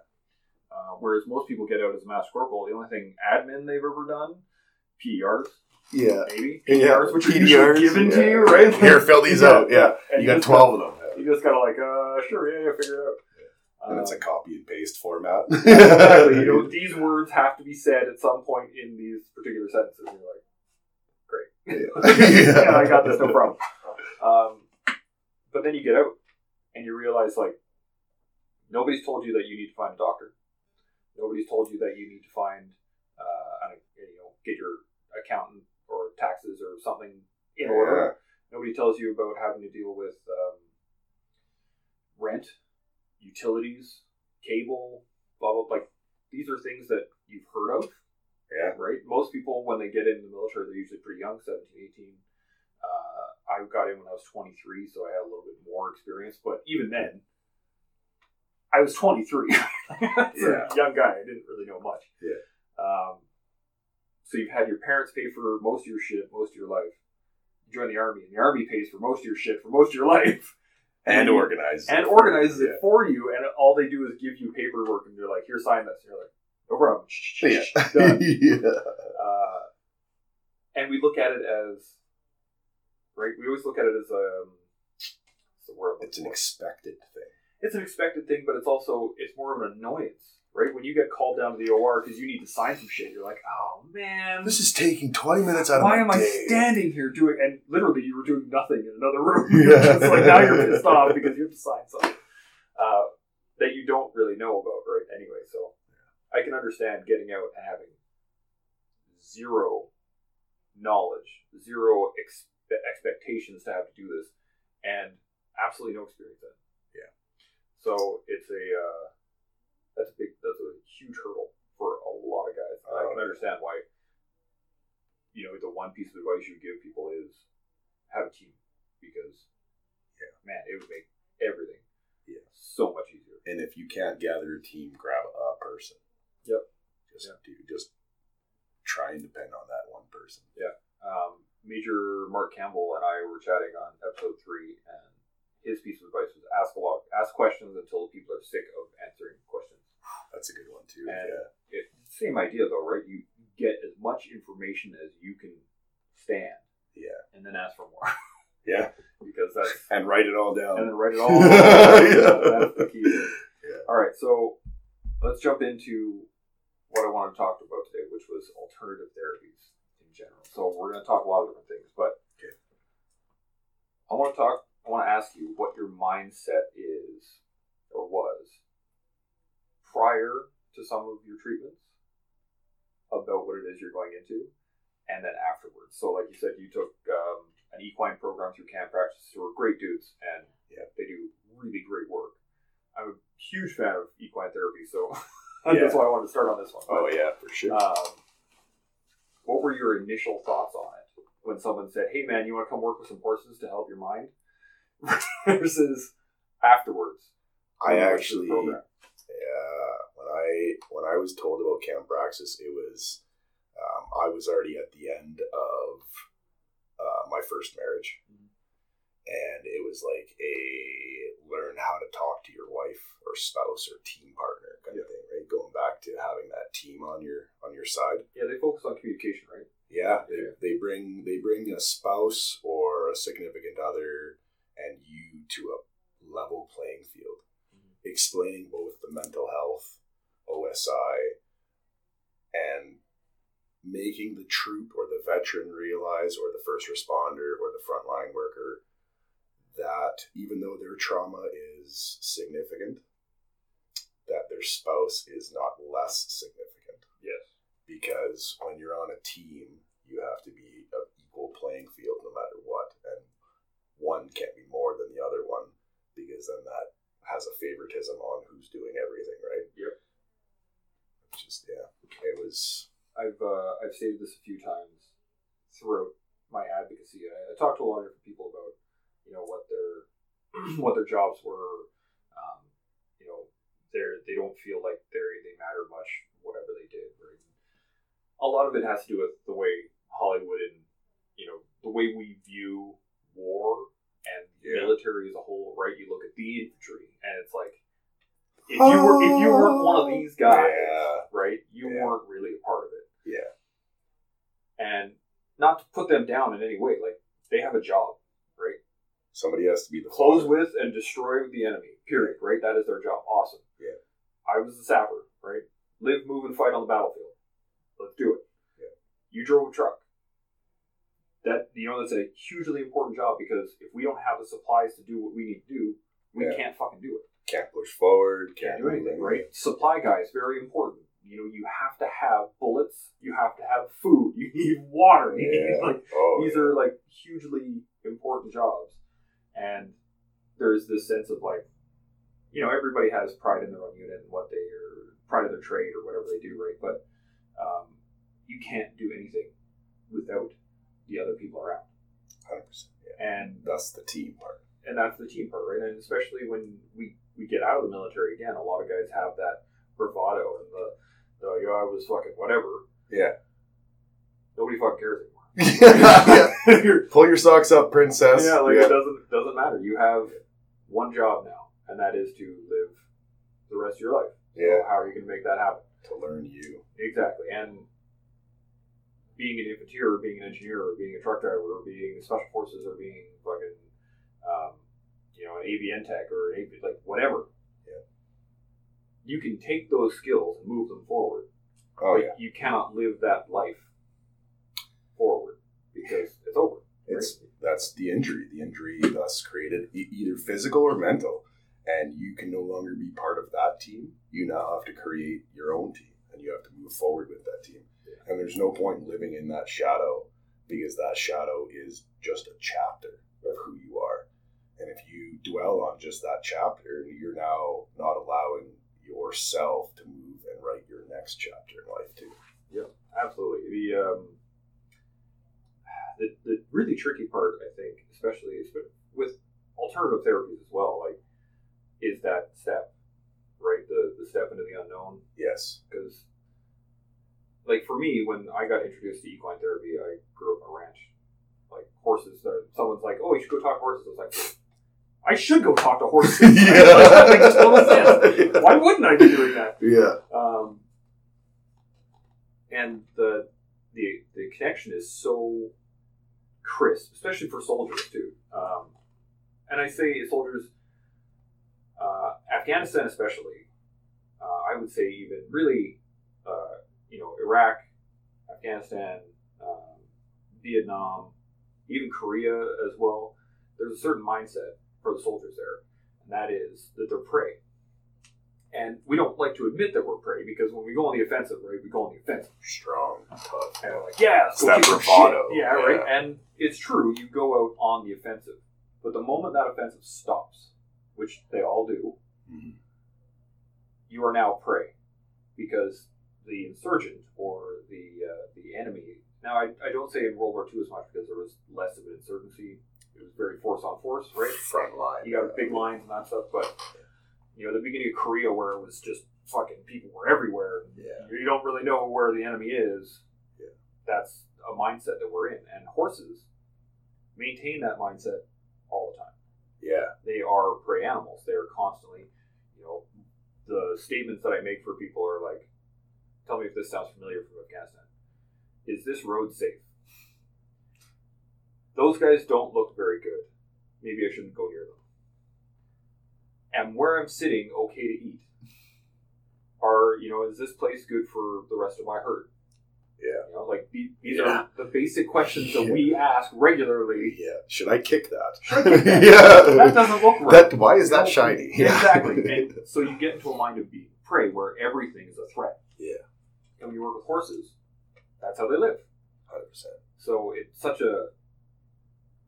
Uh, whereas most people get out as a master corporal, the only thing admin they've ever done, PERs, Yeah. maybe Yeah. PERs, which are usually given to you, right? Here, fill these out. Yeah. And You got just 12 of them. You just gotta like, uh, sure, yeah, yeah, figure it out. And it's a Um, copy and paste format. exactly. You know, these words have to be said at some point in these particular sentences. And you're like, great. Yeah. yeah, I got this, no problem. Um, but then you get out and you realize, like, nobody's told you that you need to find a doctor. Nobody's told you that you need to find, uh, you know, get your accountant or taxes or something in order. Nobody tells you about having to deal with um, rent, utilities, cable, blah blah. Like these are things that you've heard of, Yeah. right? Most people, when they get into the military, they're usually pretty young, 17, 18. Uh, I got in when I was 23, so I had a little bit more experience. But even then, I was 23. Yeah. a young guy, I didn't really know much. Yeah. Um, so you've had your parents pay for most of your shit most of your life. You join the army, and the army pays for most of your shit for most of your life And organizes and it. organizes Yeah. it for you. And all they do is give you paperwork, and they're like, "Here, sign this." And you're like, "No problem." Yeah. Done. yeah. Uh, and we look at it as right. We always look at it as um, the word? I'm It's an expected thing. It's an expected thing, but it's also it's more of an annoyance, right? When you get called down to the OR because you need to sign some shit, you're like, "Oh man, This is taking 20 minutes out of why am I standing here doing?" And literally, you were doing nothing in another room. Yeah. it's like now you're pissed off because you have to sign something uh, that you don't really know about, right? Anyway, so I can understand getting out and having zero knowledge, zero ex- expectations to have to do this, and absolutely no experience in. it. Yeah. So it's a uh, that's a big that's a huge hurdle for a lot of guys. I can understand why. You know, the one piece of advice you give people is have a team because, Yeah. man, it would make everything Yeah. so much easier. And if you can't gather a team, grab a person. Yep. Just Yeah. do just try and depend on that one person. Um, Major Mark Campbell and I were chatting on episode three, and his piece of advice was ask a lot, ask questions until people are sick of answering questions. That's a good one too. And yeah. it, same idea though, right? You get as much information as you can stand. Yeah. And then ask for more. Yeah. because that's And write it all down. and then write it all. Yeah. That's the key. Yeah. All right, so let's jump into what I want to talk about today, which was alternative therapies in general. So we're going to talk a lot of different things, but Okay. I want to talk. I want to ask you what your mindset is or was prior to some of your treatments about what it is you're going into, and then afterwards. So, like you said, you took um, an equine program through Can Praxis who are great dudes, and Yeah. they do really great work. I'm a huge fan of equine therapy, so Yeah. that's why I wanted to start on this one. Oh yeah, for sure. Um, what were your initial thoughts on it when someone said, "Hey, man, you want to come work with some horses to help your mind?" versus afterwards. I when you went through the actually, yeah, when I when I was told about Can Praxis, it was um, I was already at the end of uh, my first marriage, Mhm. and it was like a learn how to talk to your wife or spouse or team partner kind of thing, right? Going back to having that team on your on your side. yeah, they focus on communication, right? Yeah, they, Yeah. they bring they bring a spouse or a significant other and you to a level playing field, Mhm. explaining both the mental health, OSI, and making the troop or the veteran realize, or the first responder or the frontline worker, that even though their trauma is significant, that their spouse is not less significant Yes. because when you're on a team, you have to be of equal playing field no matter what, and one can't be more than the other one because then that has a favoritism on who's doing everything, right? Yep. It's just yeah, it was I've uh, I've stated this a few times throughout my advocacy. I, I talked to a lot of different people about you know what their what their jobs were. Um, you know, they they don't feel like they they matter much whatever they did. Right? A lot of it has to do with the way Hollywood and you know the way we view war Yeah. military as a whole. Right? You look at the infantry, and it's like if you were if you weren't one of these oh. guys, Yeah. right? You Yeah. weren't really a part of it yeah, and not to put them down in any way. Like they have a job, right? somebody has to be the Close father. with and destroy the enemy. Period. Right? That is their job. Awesome. Yeah. I was the sapper. Right? Live, move, and fight on the battlefield. Let's do it. Yeah. You drove a truck. That you know that's a hugely important job because if we don't have the supplies to do what we need to do, we Yeah. can't fucking do it. can't push forward, Can't can't do anything, right? Supply guys very important. You know, you have to have bullets. You have to have food. You need water. You need, Yeah. like Oh, these yeah. are like hugely important jobs and there's this sense of like you know everybody has pride in their own unit and what they are pride of their trade or whatever they do right but um, you can't do anything without the other people around 100%. Yeah. and That's the team part. and that's the team part right and especially when we we get out of the military again a lot of guys have that bravado and the the you know, I was fucking whatever Yeah. nobody fucking cares anymore yeah. Pull your socks up, princess. Yeah, like yeah. it doesn't doesn't matter. You have one job now, and that is to live the rest of your life. So Yeah. how are you going to make that happen? to learn you. Exactly. And being an infantry or being an engineer or being a truck driver or being special forces or being fucking, um, you know, an AVN tech or an AV, like whatever. Yeah. You can take those skills and move them forward. Oh but yeah, You cannot live that life forward because it's over. it's that's the injury. The injury thus created e- either physical or mental, and you can no longer be part of that team. You now have to create your own team, and you have to move forward with that team. And there's no point living in that shadow because that shadow is just a chapter of who you are. And if you dwell on just that chapter, you're now not allowing yourself to move and write your next chapter in life too. Yeah, absolutely. The um, the, the really tricky part, I think, especially with alternative therapies as well, like, is that step, right? The the step into the unknown. Yes. Because, like for me, when I got introduced to equine therapy, I grew up on a ranch. Like horses, are, someone's like, "Oh, you should go talk to horses." I was like, I should go talk to horses. Yeah. that makes total sense. Why wouldn't I be doing that? Yeah. Um, and the the the connection is so crisp, especially for soldiers too. Um, and I say soldiers, uh, Afghanistan especially. Uh, I would say even really, uh, you know, Iraq, Afghanistan, um, Vietnam, even Korea as well. There's a certain mindset for the soldiers there, and that is that they're prey. And we don't like to admit that we're prey because when we go on the offensive, right, we go on the offensive. Strong. Tough. And like, yeah, It's that bravado, shit. Yeah, right. And it's true, you go out on the offensive. But the moment that offensive stops, which they all do, Mhm. you are now prey because the insurgent or the uh, the enemy. Now, I, I don't say in World War II as much because there was less of an insurgency. It was very force on force, right? Front line. You got big lines and that stuff, but you know, the beginning of Korea where it was just fucking people were everywhere. Yeah. You don't really know where the enemy is. Yeah. That's a mindset that we're in, and horses maintain that mindset all the time. Yeah. They are prey animals. They are constantly, you know, the statements that I make for people are like, "Tell me if this sounds familiar from Afghanistan. Is this road safe?" Those guys don't look very good. Maybe I shouldn't go near them. And where I'm sitting, okay to eat. Are you know, is this place good for the rest of my herd? Yeah. You know, like the- these Yeah. are the basic questions that we ask regularly. Yeah. Should I kick that? I kick that? yeah. That doesn't look right. That why is that shiny? Exactly. And so you get into a mind of being prey where everything is a threat. Yeah. And when you work with horses, that's how they live. Hundred percent. So it's such a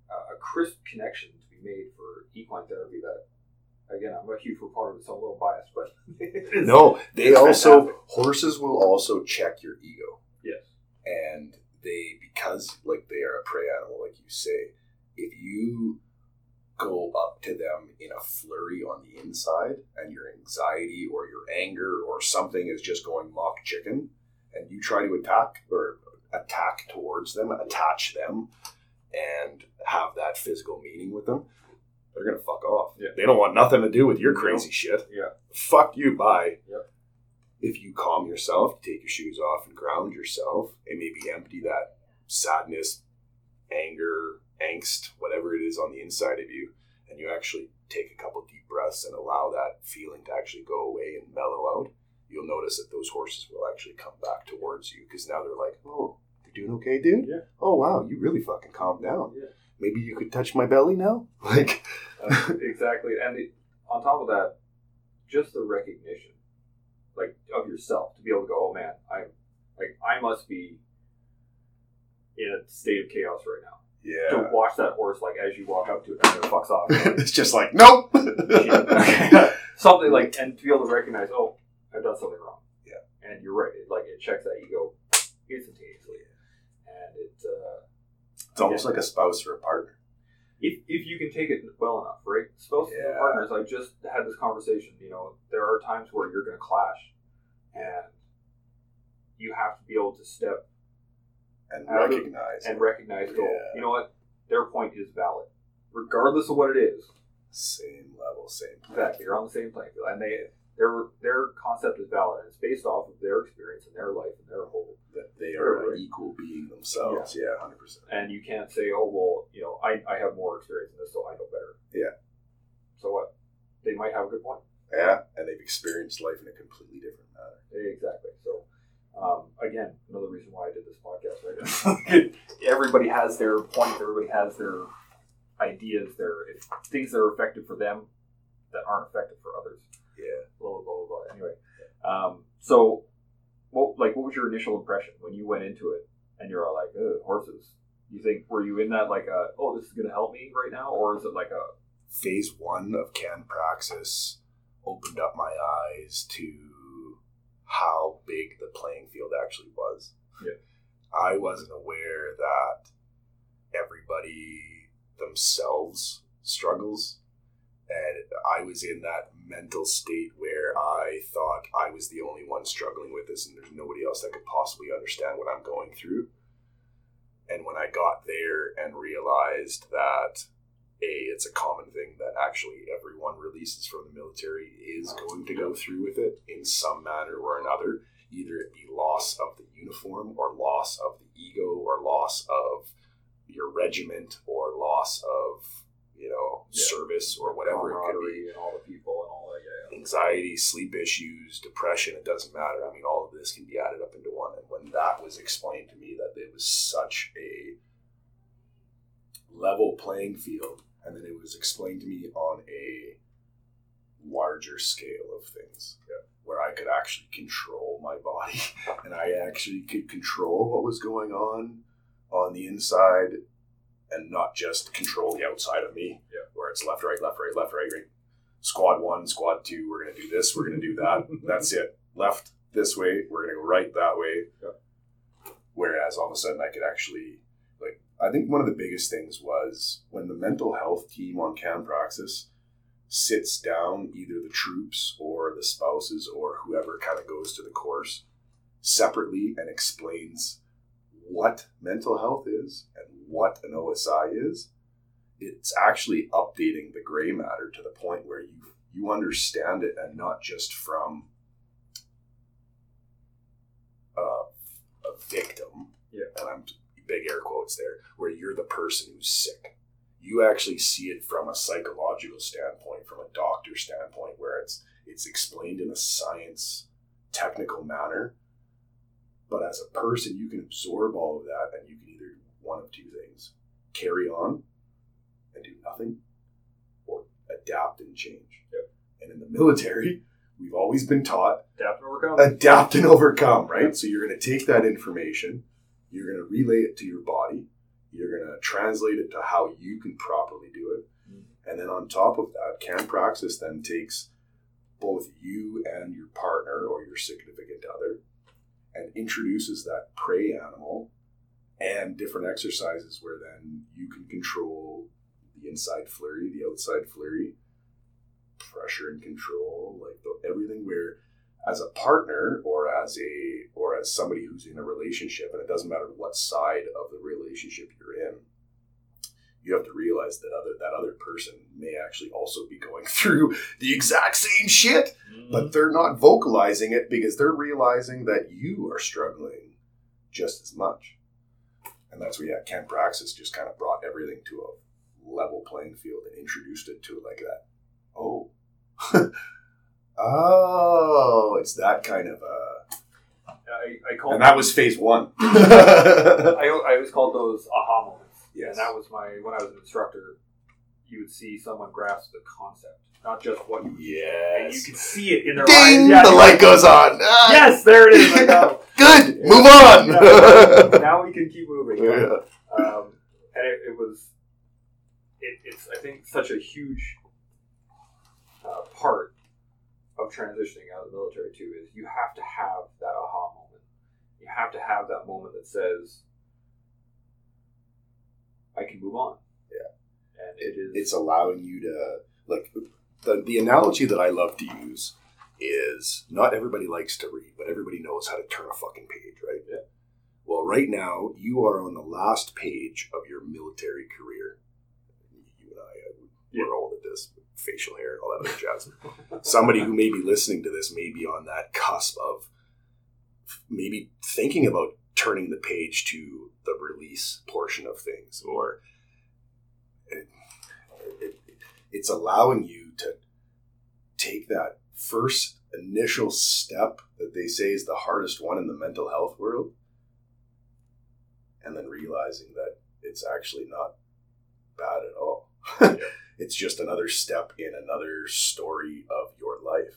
a crisp connection to be made for equine therapy that again I'm a huge proponent, so I'm a little biased, but No, they also fantastic. horses will also check your ego, yes. and they because like they are a prey animal, like you say, if you go up to them in a flurry on the inside, and your anxiety or your anger or something is just going mock chicken, and you try to attack or attack towards them, attach them, and have that physical meeting with them, they're gonna fuck off. Yeah. They don't want nothing to do with your crazy shit. Yeah. Fuck you, bye. Yep. If you calm yourself, take your shoes off and ground yourself, and maybe empty that sadness, anger, angst, whatever it is on the inside of you, and you actually take a couple deep breaths and allow that feeling to actually go away and mellow out, you'll notice that those horses will actually come back towards you because now they're like, oh, you're doing okay, dude? Yeah. Oh, wow, you really fucking calmed down. Yeah. Maybe you could touch my belly now? Like, Uh, exactly. And it, on top of that, just the recognition, like of yourself, to be able to go, oh man, I'm like I must be in a state of chaos right now. yeah. To watch that horse, like as you walk up to it, and it fucks off. it's just like, nope. something like, and to be able to recognize, oh, I've done something wrong. Yeah. And you're right. It, like it checks that ego instantaneously, and it. Uh, It's almost like a spouse or a partner. if, if you can take it well enough, right? Spouses and Yeah. partners, I just had this conversation. You know, there are times where you're going to clash, and you have to be able to step And of- recognize. and recognize, Yeah. you know what, their point is valid, regardless of what it is. Same level, same. Exactly, you're on the same playing field, and they their their concept is valid, and it's based off of their experience and their life and their whole. That they are Right. an equal being themselves. Yeah, hundred percent. And you can't say, oh well, you know, I, I have more experience in this, so I know better. Yeah. So what? They might have a good point. Yeah, and they've experienced life in a completely different manner. Exactly. So, um, again, another reason why I did this podcast, right? everybody has their points. Everybody has their ideas. Their if things that are effective for them that aren't effective for others. Yeah. Blah blah blah. blah. Anyway, um, so what like what was your initial impression when you went into it and you're all like, horses? You think were you in that like a oh this is going to help me right now, or is it like a Phase one of Can Praxis opened up my eyes to how big the playing field actually was. Yeah. I wasn't aware that everybody themselves struggles. And I was in that mental state where I thought I was the only one struggling with this and there's nobody else that could possibly understand what I'm going through. And when I got there and realized that a it's a common thing that actually everyone releases from the military is going to go through with it in some manner or another. Either it be loss of the uniform or loss of the ego or loss of your regiment or loss of you know Yeah. service or whatever it could be and all the people and all that. Yeah, yeah. anxiety, sleep issues, depression, it doesn't matter. I mean, all of this can be added up into one. And when that was explained to me, that it was such a level playing field, and then it was explained to me on a larger scale of things where I could actually control my body and I actually could control what was going on on the inside and not just control the outside of me Yeah. where it's left, right, left, right, left, right, right. Squad one, squad two, we're going to do this, we're going to do that. Mm-hmm. That's it. Left this way, we're going to go right that way. Yeah. Whereas all of a sudden I could actually, like, I think one of the biggest things was when the mental health team on Can Praxis sits down, either the troops or the spouses or whoever kind of goes to the course separately and explains what mental health is what an OSI is, it's actually updating the gray matter to the point where you you understand it and not just from a, a victim. Yeah. And I'm big air quotes there, where you're the person who's sick. You actually see it from a psychological standpoint, from a doctor standpoint, where it's it's explained in a science technical manner. But as a person, you can absorb all of that and you can one of two things carry on and do nothing, or adapt and change. Yep. And in the military, we've always been taught Adapt and overcome. adapt and overcome, right? So you're going to take that information, you're going to relay it to your body, you're going to translate it to how you can properly do it. Mhm. And then on top of that, Can Praxis then takes both you and your partner or your significant other and introduces that prey animal and different exercises where then you can control the inside flurry, the outside flurry, pressure and control, like the, everything where as a partner or as a or as somebody who's in a relationship and it doesn't matter what side of the relationship you're in you have to realize that other that other person may actually also be going through the exact same shit Mhm. but they're not vocalizing it because they're realizing that you are struggling just as much and that's where yeah Can Praxis just kind of brought everything to a level playing field and introduced it to it like that oh oh it's that kind of uh I, I call and that was phase one I, I always called those aha moments. Yes. And that was my when I was an instructor. You would see someone grasp the concept, not just what you. And you can see it in their ding eyes. Yeah, the light like, goes on Ah, Yes, there it is. I good Yeah. move on Yeah. now we can keep moving. Yeah. Um, and it, it was, it, it's I think such a huge uh, part of transitioning out of the military too is you have to have that aha moment. You have to have that moment that says, "I can move on." Yeah. And it is. it's allowing you to like the, the analogy that I love to use is not everybody likes to read, but everybody knows how to turn a fucking page, right? Yeah. Well, right now you are on the last page of your military career. You and I, uh, we're Yeah. old at this, facial hair and all that other jazz. Somebody who may be listening to this may be on that cusp of maybe thinking about turning the page to the release portion of things, or it, it, it's allowing you to take that first initial step that they say is the hardest one in the mental health world and then realizing that it's actually not bad at all. It's just another step in another story of your life.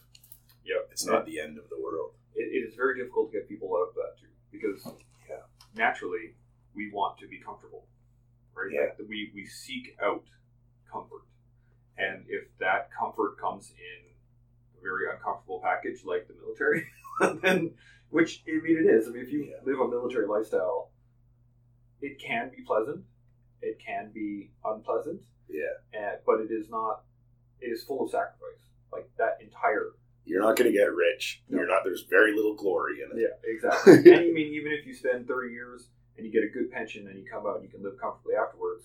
Yep. it's not the end of the world. It, it is very difficult to get people out of that too because Yeah. naturally we want to be comfortable right? Yeah. Like, we we seek out comfort and if that comfort comes in a very uncomfortable package like the military then which i mean it is. I mean if you Yeah. live a military lifestyle it can be pleasant. It can be unpleasant. Yeah. And, but it is not it is full of sacrifice. Like that entire you're not going to get rich. You're not there's very little glory in it. Yeah, exactly. and I mean, even if you spend 30 years and you get a good pension and you come out and you can live comfortably afterwards,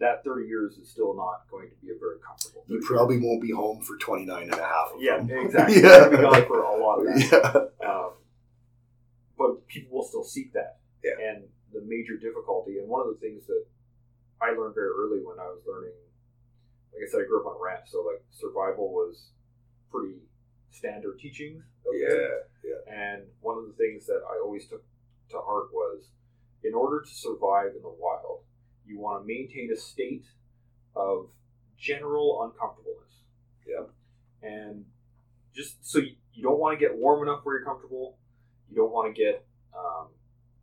that 30 years is still not going to be a very comfortable. You probably years. won't be home for 29 and a half of Yeah, them. exactly. Yeah. Gonna be gone for a lot of that. Yeah. Um, but people will still seek that. Yeah. And the major difficulty, and one of the things that I learned very early when I was learning, like I said, I grew up on ranch, so like survival was pretty standard teachings. of. Yeah. Yeah. And one of the things that I always took to heart was in order to survive in the wild, you want to maintain a state of general uncomfortableness. Yeah. And just so you, you don't want to get warm enough where you're comfortable, you don't want to get um,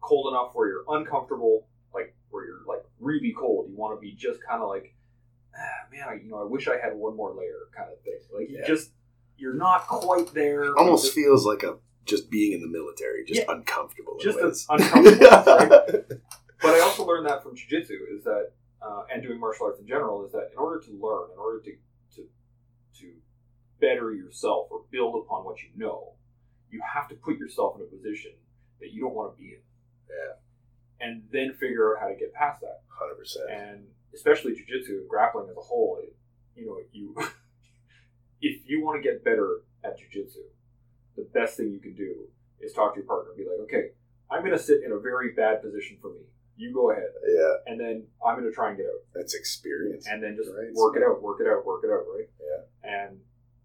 cold enough where you're uncomfortable, like where you're like really cold. You want to be just kind of like, ah, man, I, you know, I wish I had one more layer kind of thing. Like you just you're not quite there. Almost Just- feels like a just being in the military, just Yeah. uncomfortable. just uncomfortable. right? But I also learned that from jujitsu is that, uh, and doing martial arts in general, is that in order to learn, in order to to to better yourself or build upon what you know, you have to put yourself in a position that you don't want to be in. Yeah. And then figure out how to get past that. Hundred percent. And especially jujitsu and grappling as a whole, it, you know, you if you want to get better at jujitsu, the best thing you can do is talk to your partner and be like, okay, I'm going to sit in a very bad position for me. You go ahead, Yeah, and then I'm going to try and get out, that's experience. and then just Right. work it out, work it out, work it out, right? Yeah. And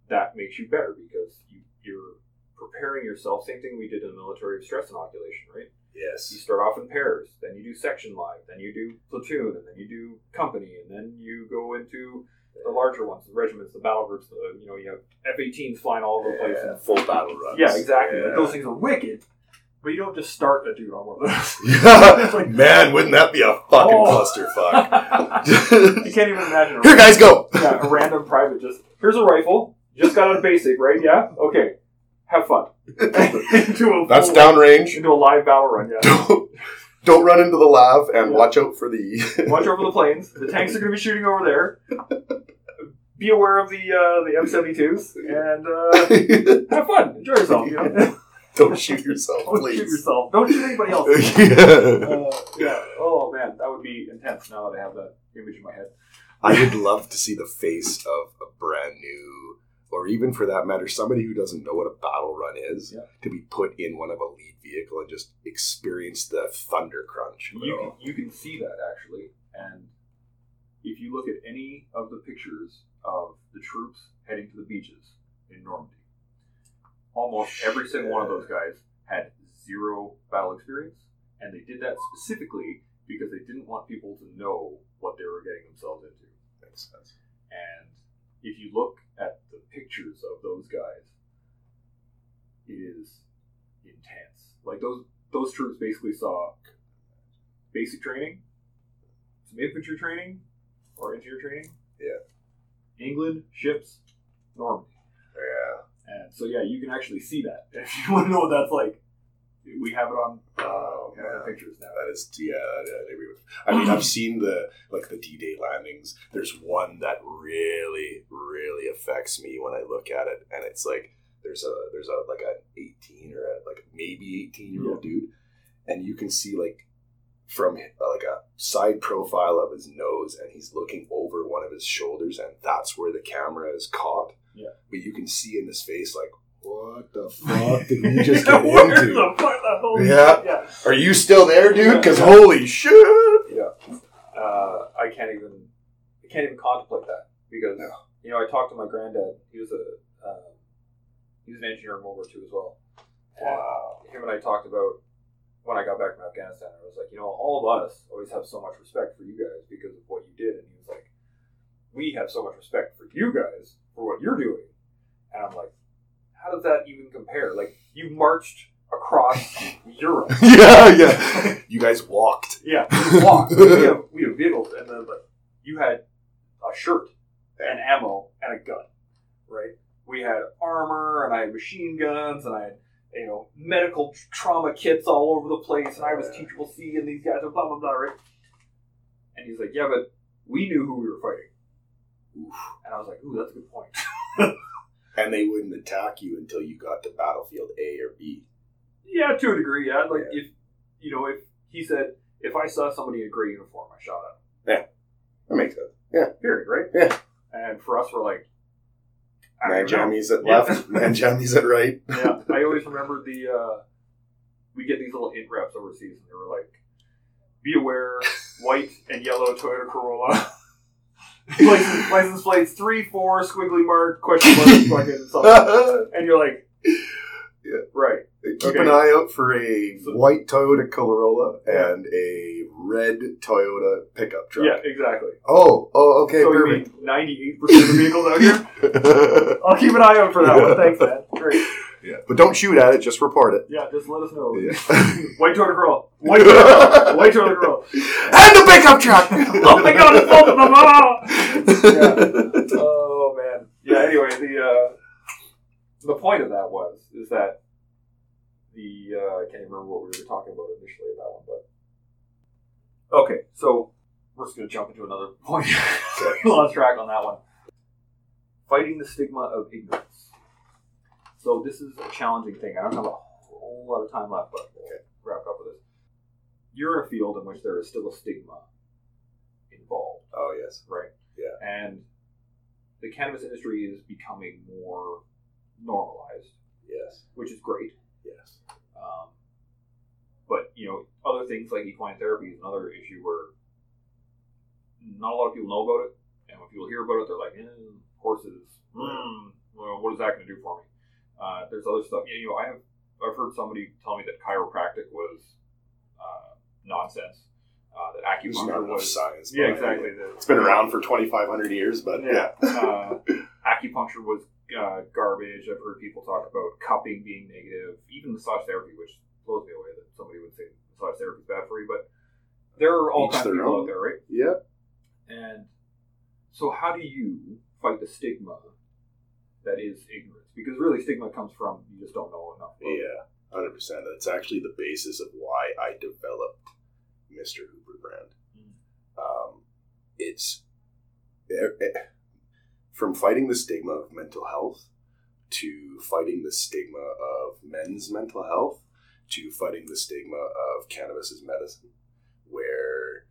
that makes you better because you, you're preparing yourself. Same thing we did in the military of stress inoculation, right? Yes. You start off in pairs, then you do section live, then you do platoon, and then you do company, and then you go into the larger ones, the regiments, the battle groups. The you know you have F-18s flying all over the place. Yeah, And, full battle runs. yeah, exactly. Yeah. Like, those things are wicked, but you don't just start a dude on one of those. like- Man, wouldn't that be a fucking Oh. clusterfuck? you can't even imagine. Here, guys, go. yeah, a random private just here's a rifle, just got of basic, right? Yeah, okay, have fun. into a That's downrange. into a live battle run. Yeah. Don't, don't run into the LAV and Yeah. watch out for the. Watch over the planes. The tanks are going to be shooting over there. Be aware of the uh, the M72s and uh, have fun. Enjoy yourself. You know? Don't shoot yourself, Don't please. shoot yourself. Don't shoot anybody else. yeah. Uh, yeah. Oh man, that would be intense. Now that I have that image in my head. I would love to see the face of a brand new, or even for that matter, somebody who doesn't know what a battle run is, Yeah. to be put in one of a lead vehicle and just experience the thunder crunch. You can, you can see that actually, and if you look at any of the pictures of the troops heading to the beaches in Normandy, almost every single one of those guys had zero battle experience, and they did that specifically because they didn't want people to know what they were getting themselves into. Makes sense. And if you look at the pictures of those guys, it is intense. Like those those troops basically saw basic training, some infantry training, or engineer training. Yeah. England ships, Normandy, Yeah. And so yeah, you can actually see that if you want to know what that's like. We have it on Oh, have the man. pictures now. That is, yeah. I agree with- I mean, I've seen the like the D-Day landings. There's one that really, really affects me when I look at it, and it's like there's a there's a like an 18 or a, like maybe 18 year old dude, and you can see like from uh, like a side profile of his nose, and he's looking over one of his shoulders, and that's where the camera is caught. Yeah. But you can see in his face like, what the fuck did we just get into? the fuck the Yeah. yeah. Are you still there, dude? Because Yeah. holy shit! uh, I can't even I can't even contemplate that because No. you know I talked to my granddad. He was a uh, he was an engineer in World War II as well. And Wow. Him and I talked about when I got back from Afghanistan. I was like, you know, all of us always have so much respect for you guys because of what you did, and he was like, we have so much respect for you guys for what you're doing, and I'm like, how does that even compare? Like you marched across Europe. yeah, yeah. You guys walked. Yeah, we walked. we, have, we have vehicles, and then like you had a shirt and ammo and a gun, right? We had armor, and I had machine guns, and I had you know medical trauma kits all over the place, and I was teachable C, and these guys are blah blah blah, right? And he's like, yeah, but we knew who we were fighting. Oof. And I was like, ooh, that's a good point. And they wouldn't attack you until you got to battlefield A or B. yeah, to a degree, yeah. Like Yeah. if you know, if he said if I saw somebody in a gray uniform, I shot at him. That makes sense. Yeah, period, right? Yeah. And for us, we're like, Man jammies at Yeah. left, man jammies at right. yeah, I always remember the uh, we get these little int reps overseas, and they were like, "Be aware, white and yellow Toyota Corolla, license, license plates three, four, squiggly mark, question mark, fucking something," and you're like, Yeah. right, Keep Okay. an eye out for a So- white Toyota Corolla Yeah. and a red Toyota pickup truck. yeah, exactly." Oh, oh, okay, so perfect. ninety-eight percent of the vehicles out here? I'll keep an eye out for that one. Thanks, man. Great. Yeah, but don't shoot at it. Just report it. Yeah, just let us know. Yeah. White Toyota girl. White Toyota girl. White Toyota girl. and the pickup truck. Oh my god, it's both of them! Ah! oh man. Yeah. Anyway, the uh, the point of that was is that the uh, I can't even remember what we were talking about initially at that one, but okay. So we're just gonna jump into another point. we lost track on that one. Fighting the stigma of ignorance. So this is a challenging thing. I don't have a whole lot of time left, but we'll Okay. wrap up with this. You're in a field in which there is still a stigma involved Oh yes. right? Yeah. And the cannabis industry is becoming more normalized, Yes. which is great. Yes. Um, but you know, other things like equine therapy is another issue where not a lot of people know about it, and when people hear about it, they're like, eh, "Horses, mm, well, what is that going to do for me?" Uh, there's other stuff. You know, I have I've heard somebody tell me that chiropractic was uh, nonsense. Uh, that acupuncture was science. yeah, exactly. The- It's been around for 2,500 years, but yeah. uh, acupuncture was uh, garbage. I've heard people talk about cupping being negative, even massage therapy, which blows me away that somebody would say massage therapy is bad for you. But there are all Each kinds of people own. out there, right? yeah. And so, how do you fight the stigma that is ignorance? Because really, stigma comes from you just don't know enough. about. Yeah, hundred percent. That's actually the basis of why I developed Mr. Hooper brand. Um, it's eh, eh, from fighting the stigma of mental health to fighting the stigma of men's mental health to fighting the stigma of cannabis as medicine, where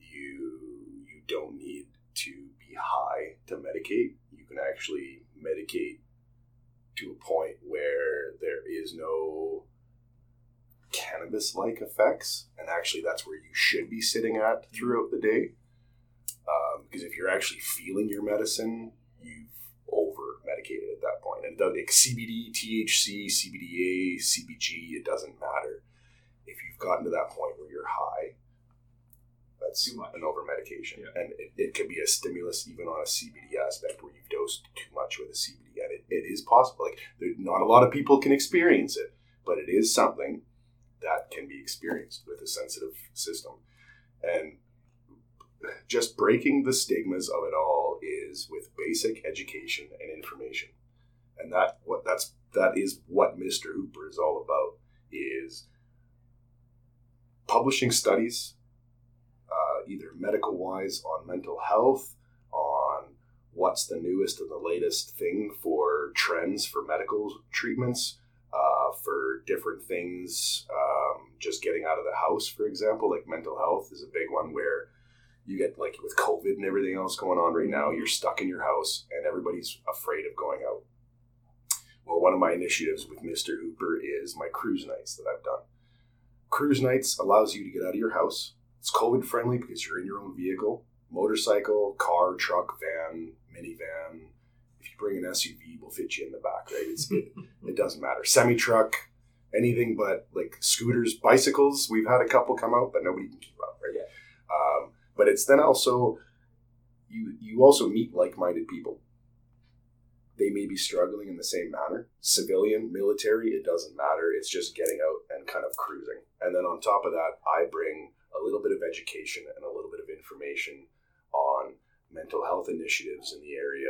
you you don't need to be high to medicate. You can actually medicate to a point where there is no cannabis like effects. And actually, that's where you should be sitting at throughout the day. Um, because if you're actually feeling your medicine, you've over medicated at that point. And it like CBD, THC, CBDA, CBG, it doesn't matter. If you've gotten to that point where you're high, that's Too much. an over medication. Yeah. And it, it can be a stimulus even on a CBD aspect where you've dosed too much with a CBD. And it, it is possible. Like, there, not a lot of people can experience it, but it is something that can be experienced with a sensitive system. And just breaking the stigmas of it all is with basic education and information. And that what that's that is what Mr. Hooper is all about is publishing studies either medical wise on mental health on what's the newest and the latest thing for trends for medical treatments uh, for different things um, just getting out of the house for example like mental health is a big one where you get like with covid and everything else going on right now you're stuck in your house and everybody's afraid of going out. Well one of my initiatives with mr hooper is my cruise nights that i've done. Cruise nights allows you to get out of your house it's covid friendly because you're in your own vehicle. Motorcycle car truck van minivan. If you bring an suv we'll fit you in the back right? It's it, it doesn't matter. Semi truck anything but like scooters bicycles we've had a couple come out but nobody can keep up right? Yeah. um, but it's then also you you also meet like-minded people. They may be struggling in the same manner. Civilian military it doesn't matter. It's just getting out and kind of cruising. And then on top of that i bring a little bit of education and a little bit of information on mental health initiatives in the area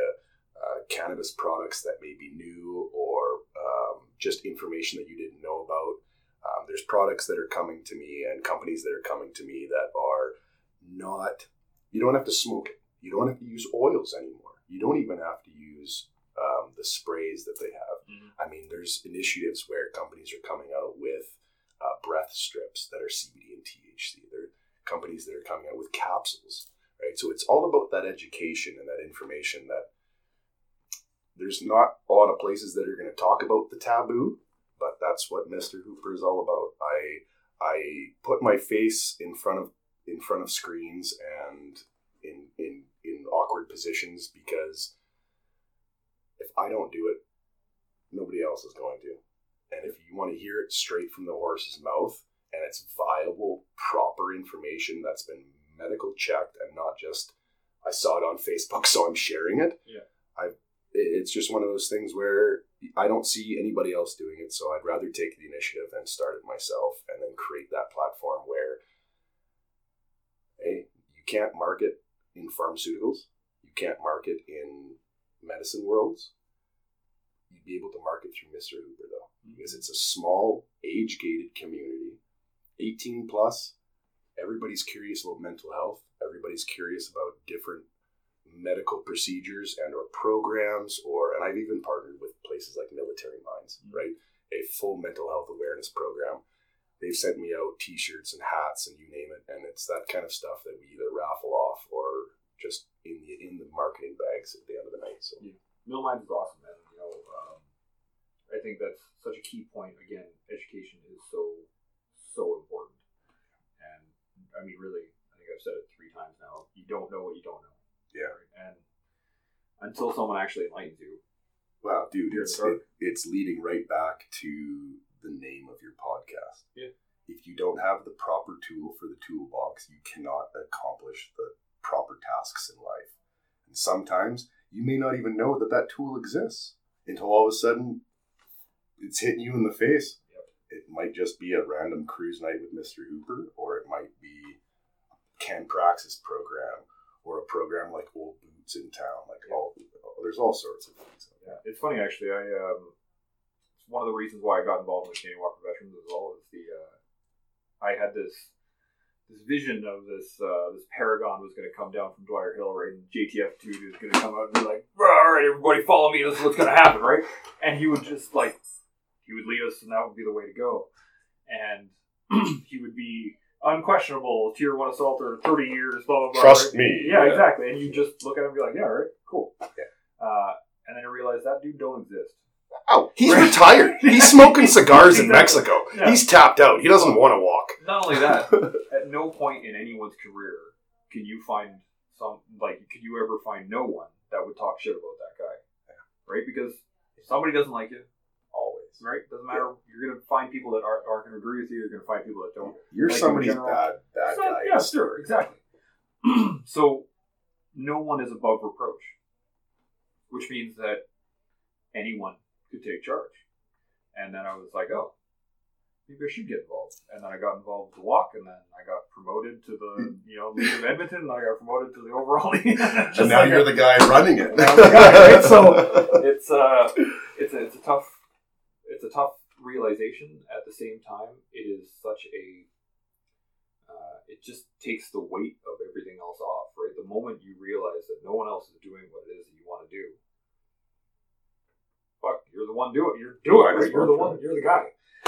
uh, cannabis products that may be new or um, just information that you didn't know about. Um, there's products that are coming to me and companies that are coming to me that are not you don't have to smoke it. You don't have to use oils anymore. You don't even have to use um, the sprays that they have. Mhm. i mean there's initiatives where companies are coming out with uh, breath strips that are cbd and thc companies that are coming out with capsules right? So it's all about that education and that information that there's not a lot of places that are going to talk about the taboo, but that's what Mr. Hooper is all about. I I put my face in front of in front of screens and in in in awkward positions because if I don't do it, nobody else is going to. And if you want to hear it straight from the horse's mouth and it's viable, proper information that's been medical checked and not just I saw it on Facebook, so I'm sharing it. Yeah. I it's just one of those things where I don't see anybody else doing it, so I'd rather take the initiative and start it myself and then create that platform where hey, you can't market in pharmaceuticals, you can't market in medicine worlds. You'd be able to market through Mr. Hooper though, because mm-hmm. it's a small, age gated community, 18 plus. Everybody's curious about mental health. Everybody's curious about different medical procedures and or programs or and I've even partnered with places like Military Minds, Mhm. right? A full mental health awareness program. They've sent me out t-shirts and hats and you name it and it's that kind of stuff that we either raffle off or just in the in the marketing bags at the end of the night. So Mill Minds is awesome, man. You know, um, I think that's such a key point. Again, education is so so important, and I mean, really, I think I've said it three times now. You don't know what you don't know. Yeah. Right? And until someone actually enlightens you, Wow, dude, it's it, it's leading right back to the name of your podcast. Yeah. If you don't have the proper tool for the toolbox, you cannot accomplish the proper tasks in life. And sometimes you may not even know that that tool exists until all of a sudden it's hitting you in the face. It might just be a random cruise night with Mr. Hooper, or it might be Can Praxis program, or a program like Old Boots in town. Like Yeah. all, there's all sorts of things. Yeah, it's funny actually. I um, one of the reasons why I got involved in the Canadian Walk for Veterans as well is the uh, I had this this vision of this uh, this Paragon was going to come down from Dwyer Hill, right? And JTF dude is going to come out and be like, "All right, everybody, follow me. This is what's going to happen, right?" And he would just like he would lead us, and that would be the way to go. And he would be unquestionable tier one assaulter, thirty years, blah blah blah. Trust right? me. Yeah, Yeah. exactly. And you just look at him and be like, "Yeah, all right, cool." Yeah. Uh, and then I realized that dude don't exist. Oh, he's Right. retired. He's smoking cigars in Mexico. Yeah. He's tapped out. He doesn't want to walk. Not only that, at no point in anyone's career can you find some like could you ever find no one that would talk shit about that guy, right? Because if somebody doesn't like you, Always. right? Doesn't matter. You're gonna find people that aren't, aren't gonna agree with you. You're gonna find people that don't. You're Like somebody's bad, bad So, guy. yeah, sure, exactly. so, no one is above reproach, which means that anyone could take charge. And then I was like, oh, maybe I should get involved. And then I got involved with the walk, and then I got promoted to the you know League of Edmonton, and I got promoted to the overall league. And now like you're that. the guy running it. Guy, right? So- it's uh it's a, it's a tough it's a tough realization at the same time it is such a uh, it just takes the weight of everything else off right the moment you realize that no one else is doing what it is that you want to do fuck you're the one doing it you're doing it right? you're the one you're the guy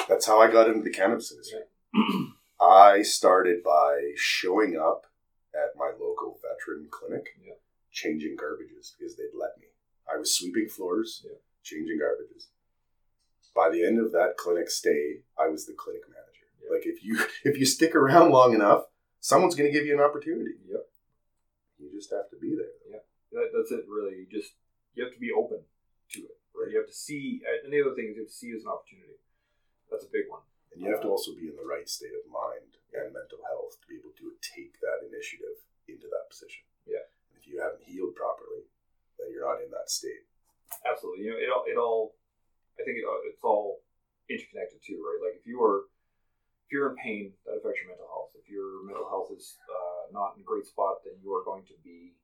That's how I got into the cannabis industry. I started by showing up at my local veteran clinic, Yeah. changing garbages because they'd let me. I was sweeping floors, Yeah. changing garbages. By the end of that clinic stay, I was the clinic manager. Yeah. Like if you if you stick around long enough, someone's going to give you an opportunity. yep You just have to be there. that, that's it really you just you have to be open to it right you have to see and the other thing is you have to see as an opportunity that's a big one And you have to uh, also be in the right state of mind and mental health to be able to take that initiative into that position. Yeah. And if you haven't healed properly, then you're not in that state. Absolutely. You know, it all, it all, I think it, it's all interconnected too, right? Like if you are, if you're in pain, that affects your mental health. If your mental health is uh, not in a great spot, then you are going to be,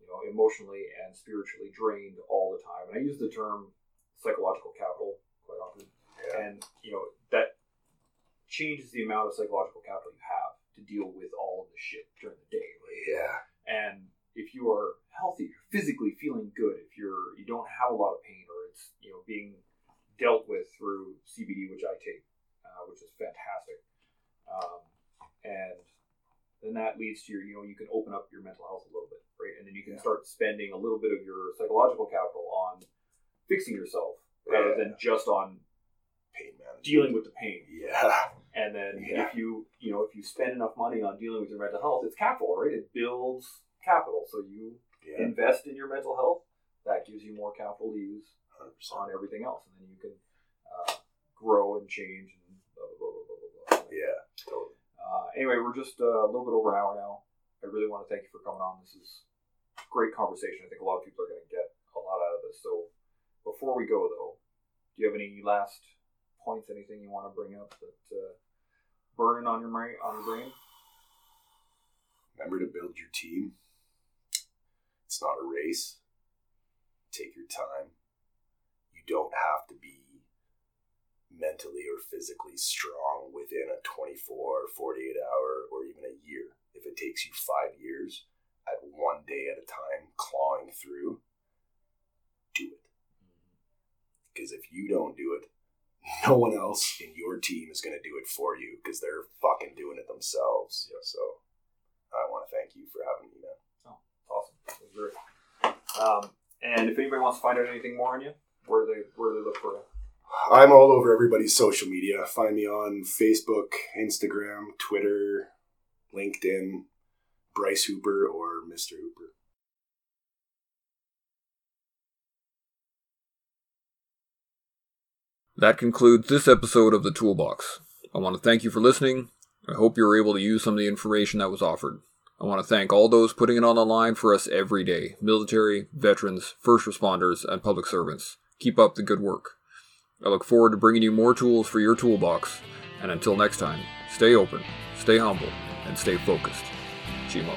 you know, emotionally and spiritually drained all the time. And I use the term psychological capital quite often. Yeah. And, you know, that changes the amount of psychological capital you have to deal with all of the shit during the day, right? Yeah. and if you are healthy, you're physically feeling good, if you're you don't have a lot of pain or it's you know being dealt with through CBD, which I take, uh, which is fantastic, um, and then that leads to your, you know, you can open up your mental health a little bit, right? And then you can start spending a little bit of your psychological capital on fixing yourself rather Yeah. than just on Pain management. dealing with the pain. Yeah. And then Yeah. if you, you know, if you spend enough money on dealing with your mental health, it's capital, right? It builds capital. So you Yeah. invest in your mental health, that gives you more capital to use 100%. on everything else, and then you can uh, grow and change and blah blah blah blah blah. blah. Yeah. Totally. Uh, anyway, we're just uh, a little bit over an hour now. I really want to thank you for coming on. This is a great conversation. I think a lot of people are going to get a lot out of this. So before we go, though, do you have any last points? Anything you want to bring up that uh, burning on your brain? On your brain? Remember to build your team. It's not a race. Take your time. You don't have to be mentally or physically strong within a 24, 48 hour, or even a year. If it takes you five years at one day at a time, clawing through, do it. Because if you don't do it, no one else in your team is going to do it for you because they're fucking doing it themselves. So I want to thank you for having me, man. Awesome. That was great. Um, and if anybody wants to find out anything more on you, where do they where do they look for you? I'm all over everybody's social media. Find me on Facebook, Instagram, Twitter, LinkedIn, Bryce Hooper, or Mr. Hooper. That concludes this episode of The Toolbox. I want to thank you for listening. I hope you were able to use some of the information that was offered. I want to thank all those putting it on the line for us every day military, veterans, first responders, and public servants. Keep up the good work. I look forward to bringing you more tools for your toolbox. And until next time, stay open, stay humble, and stay focused. Chimo.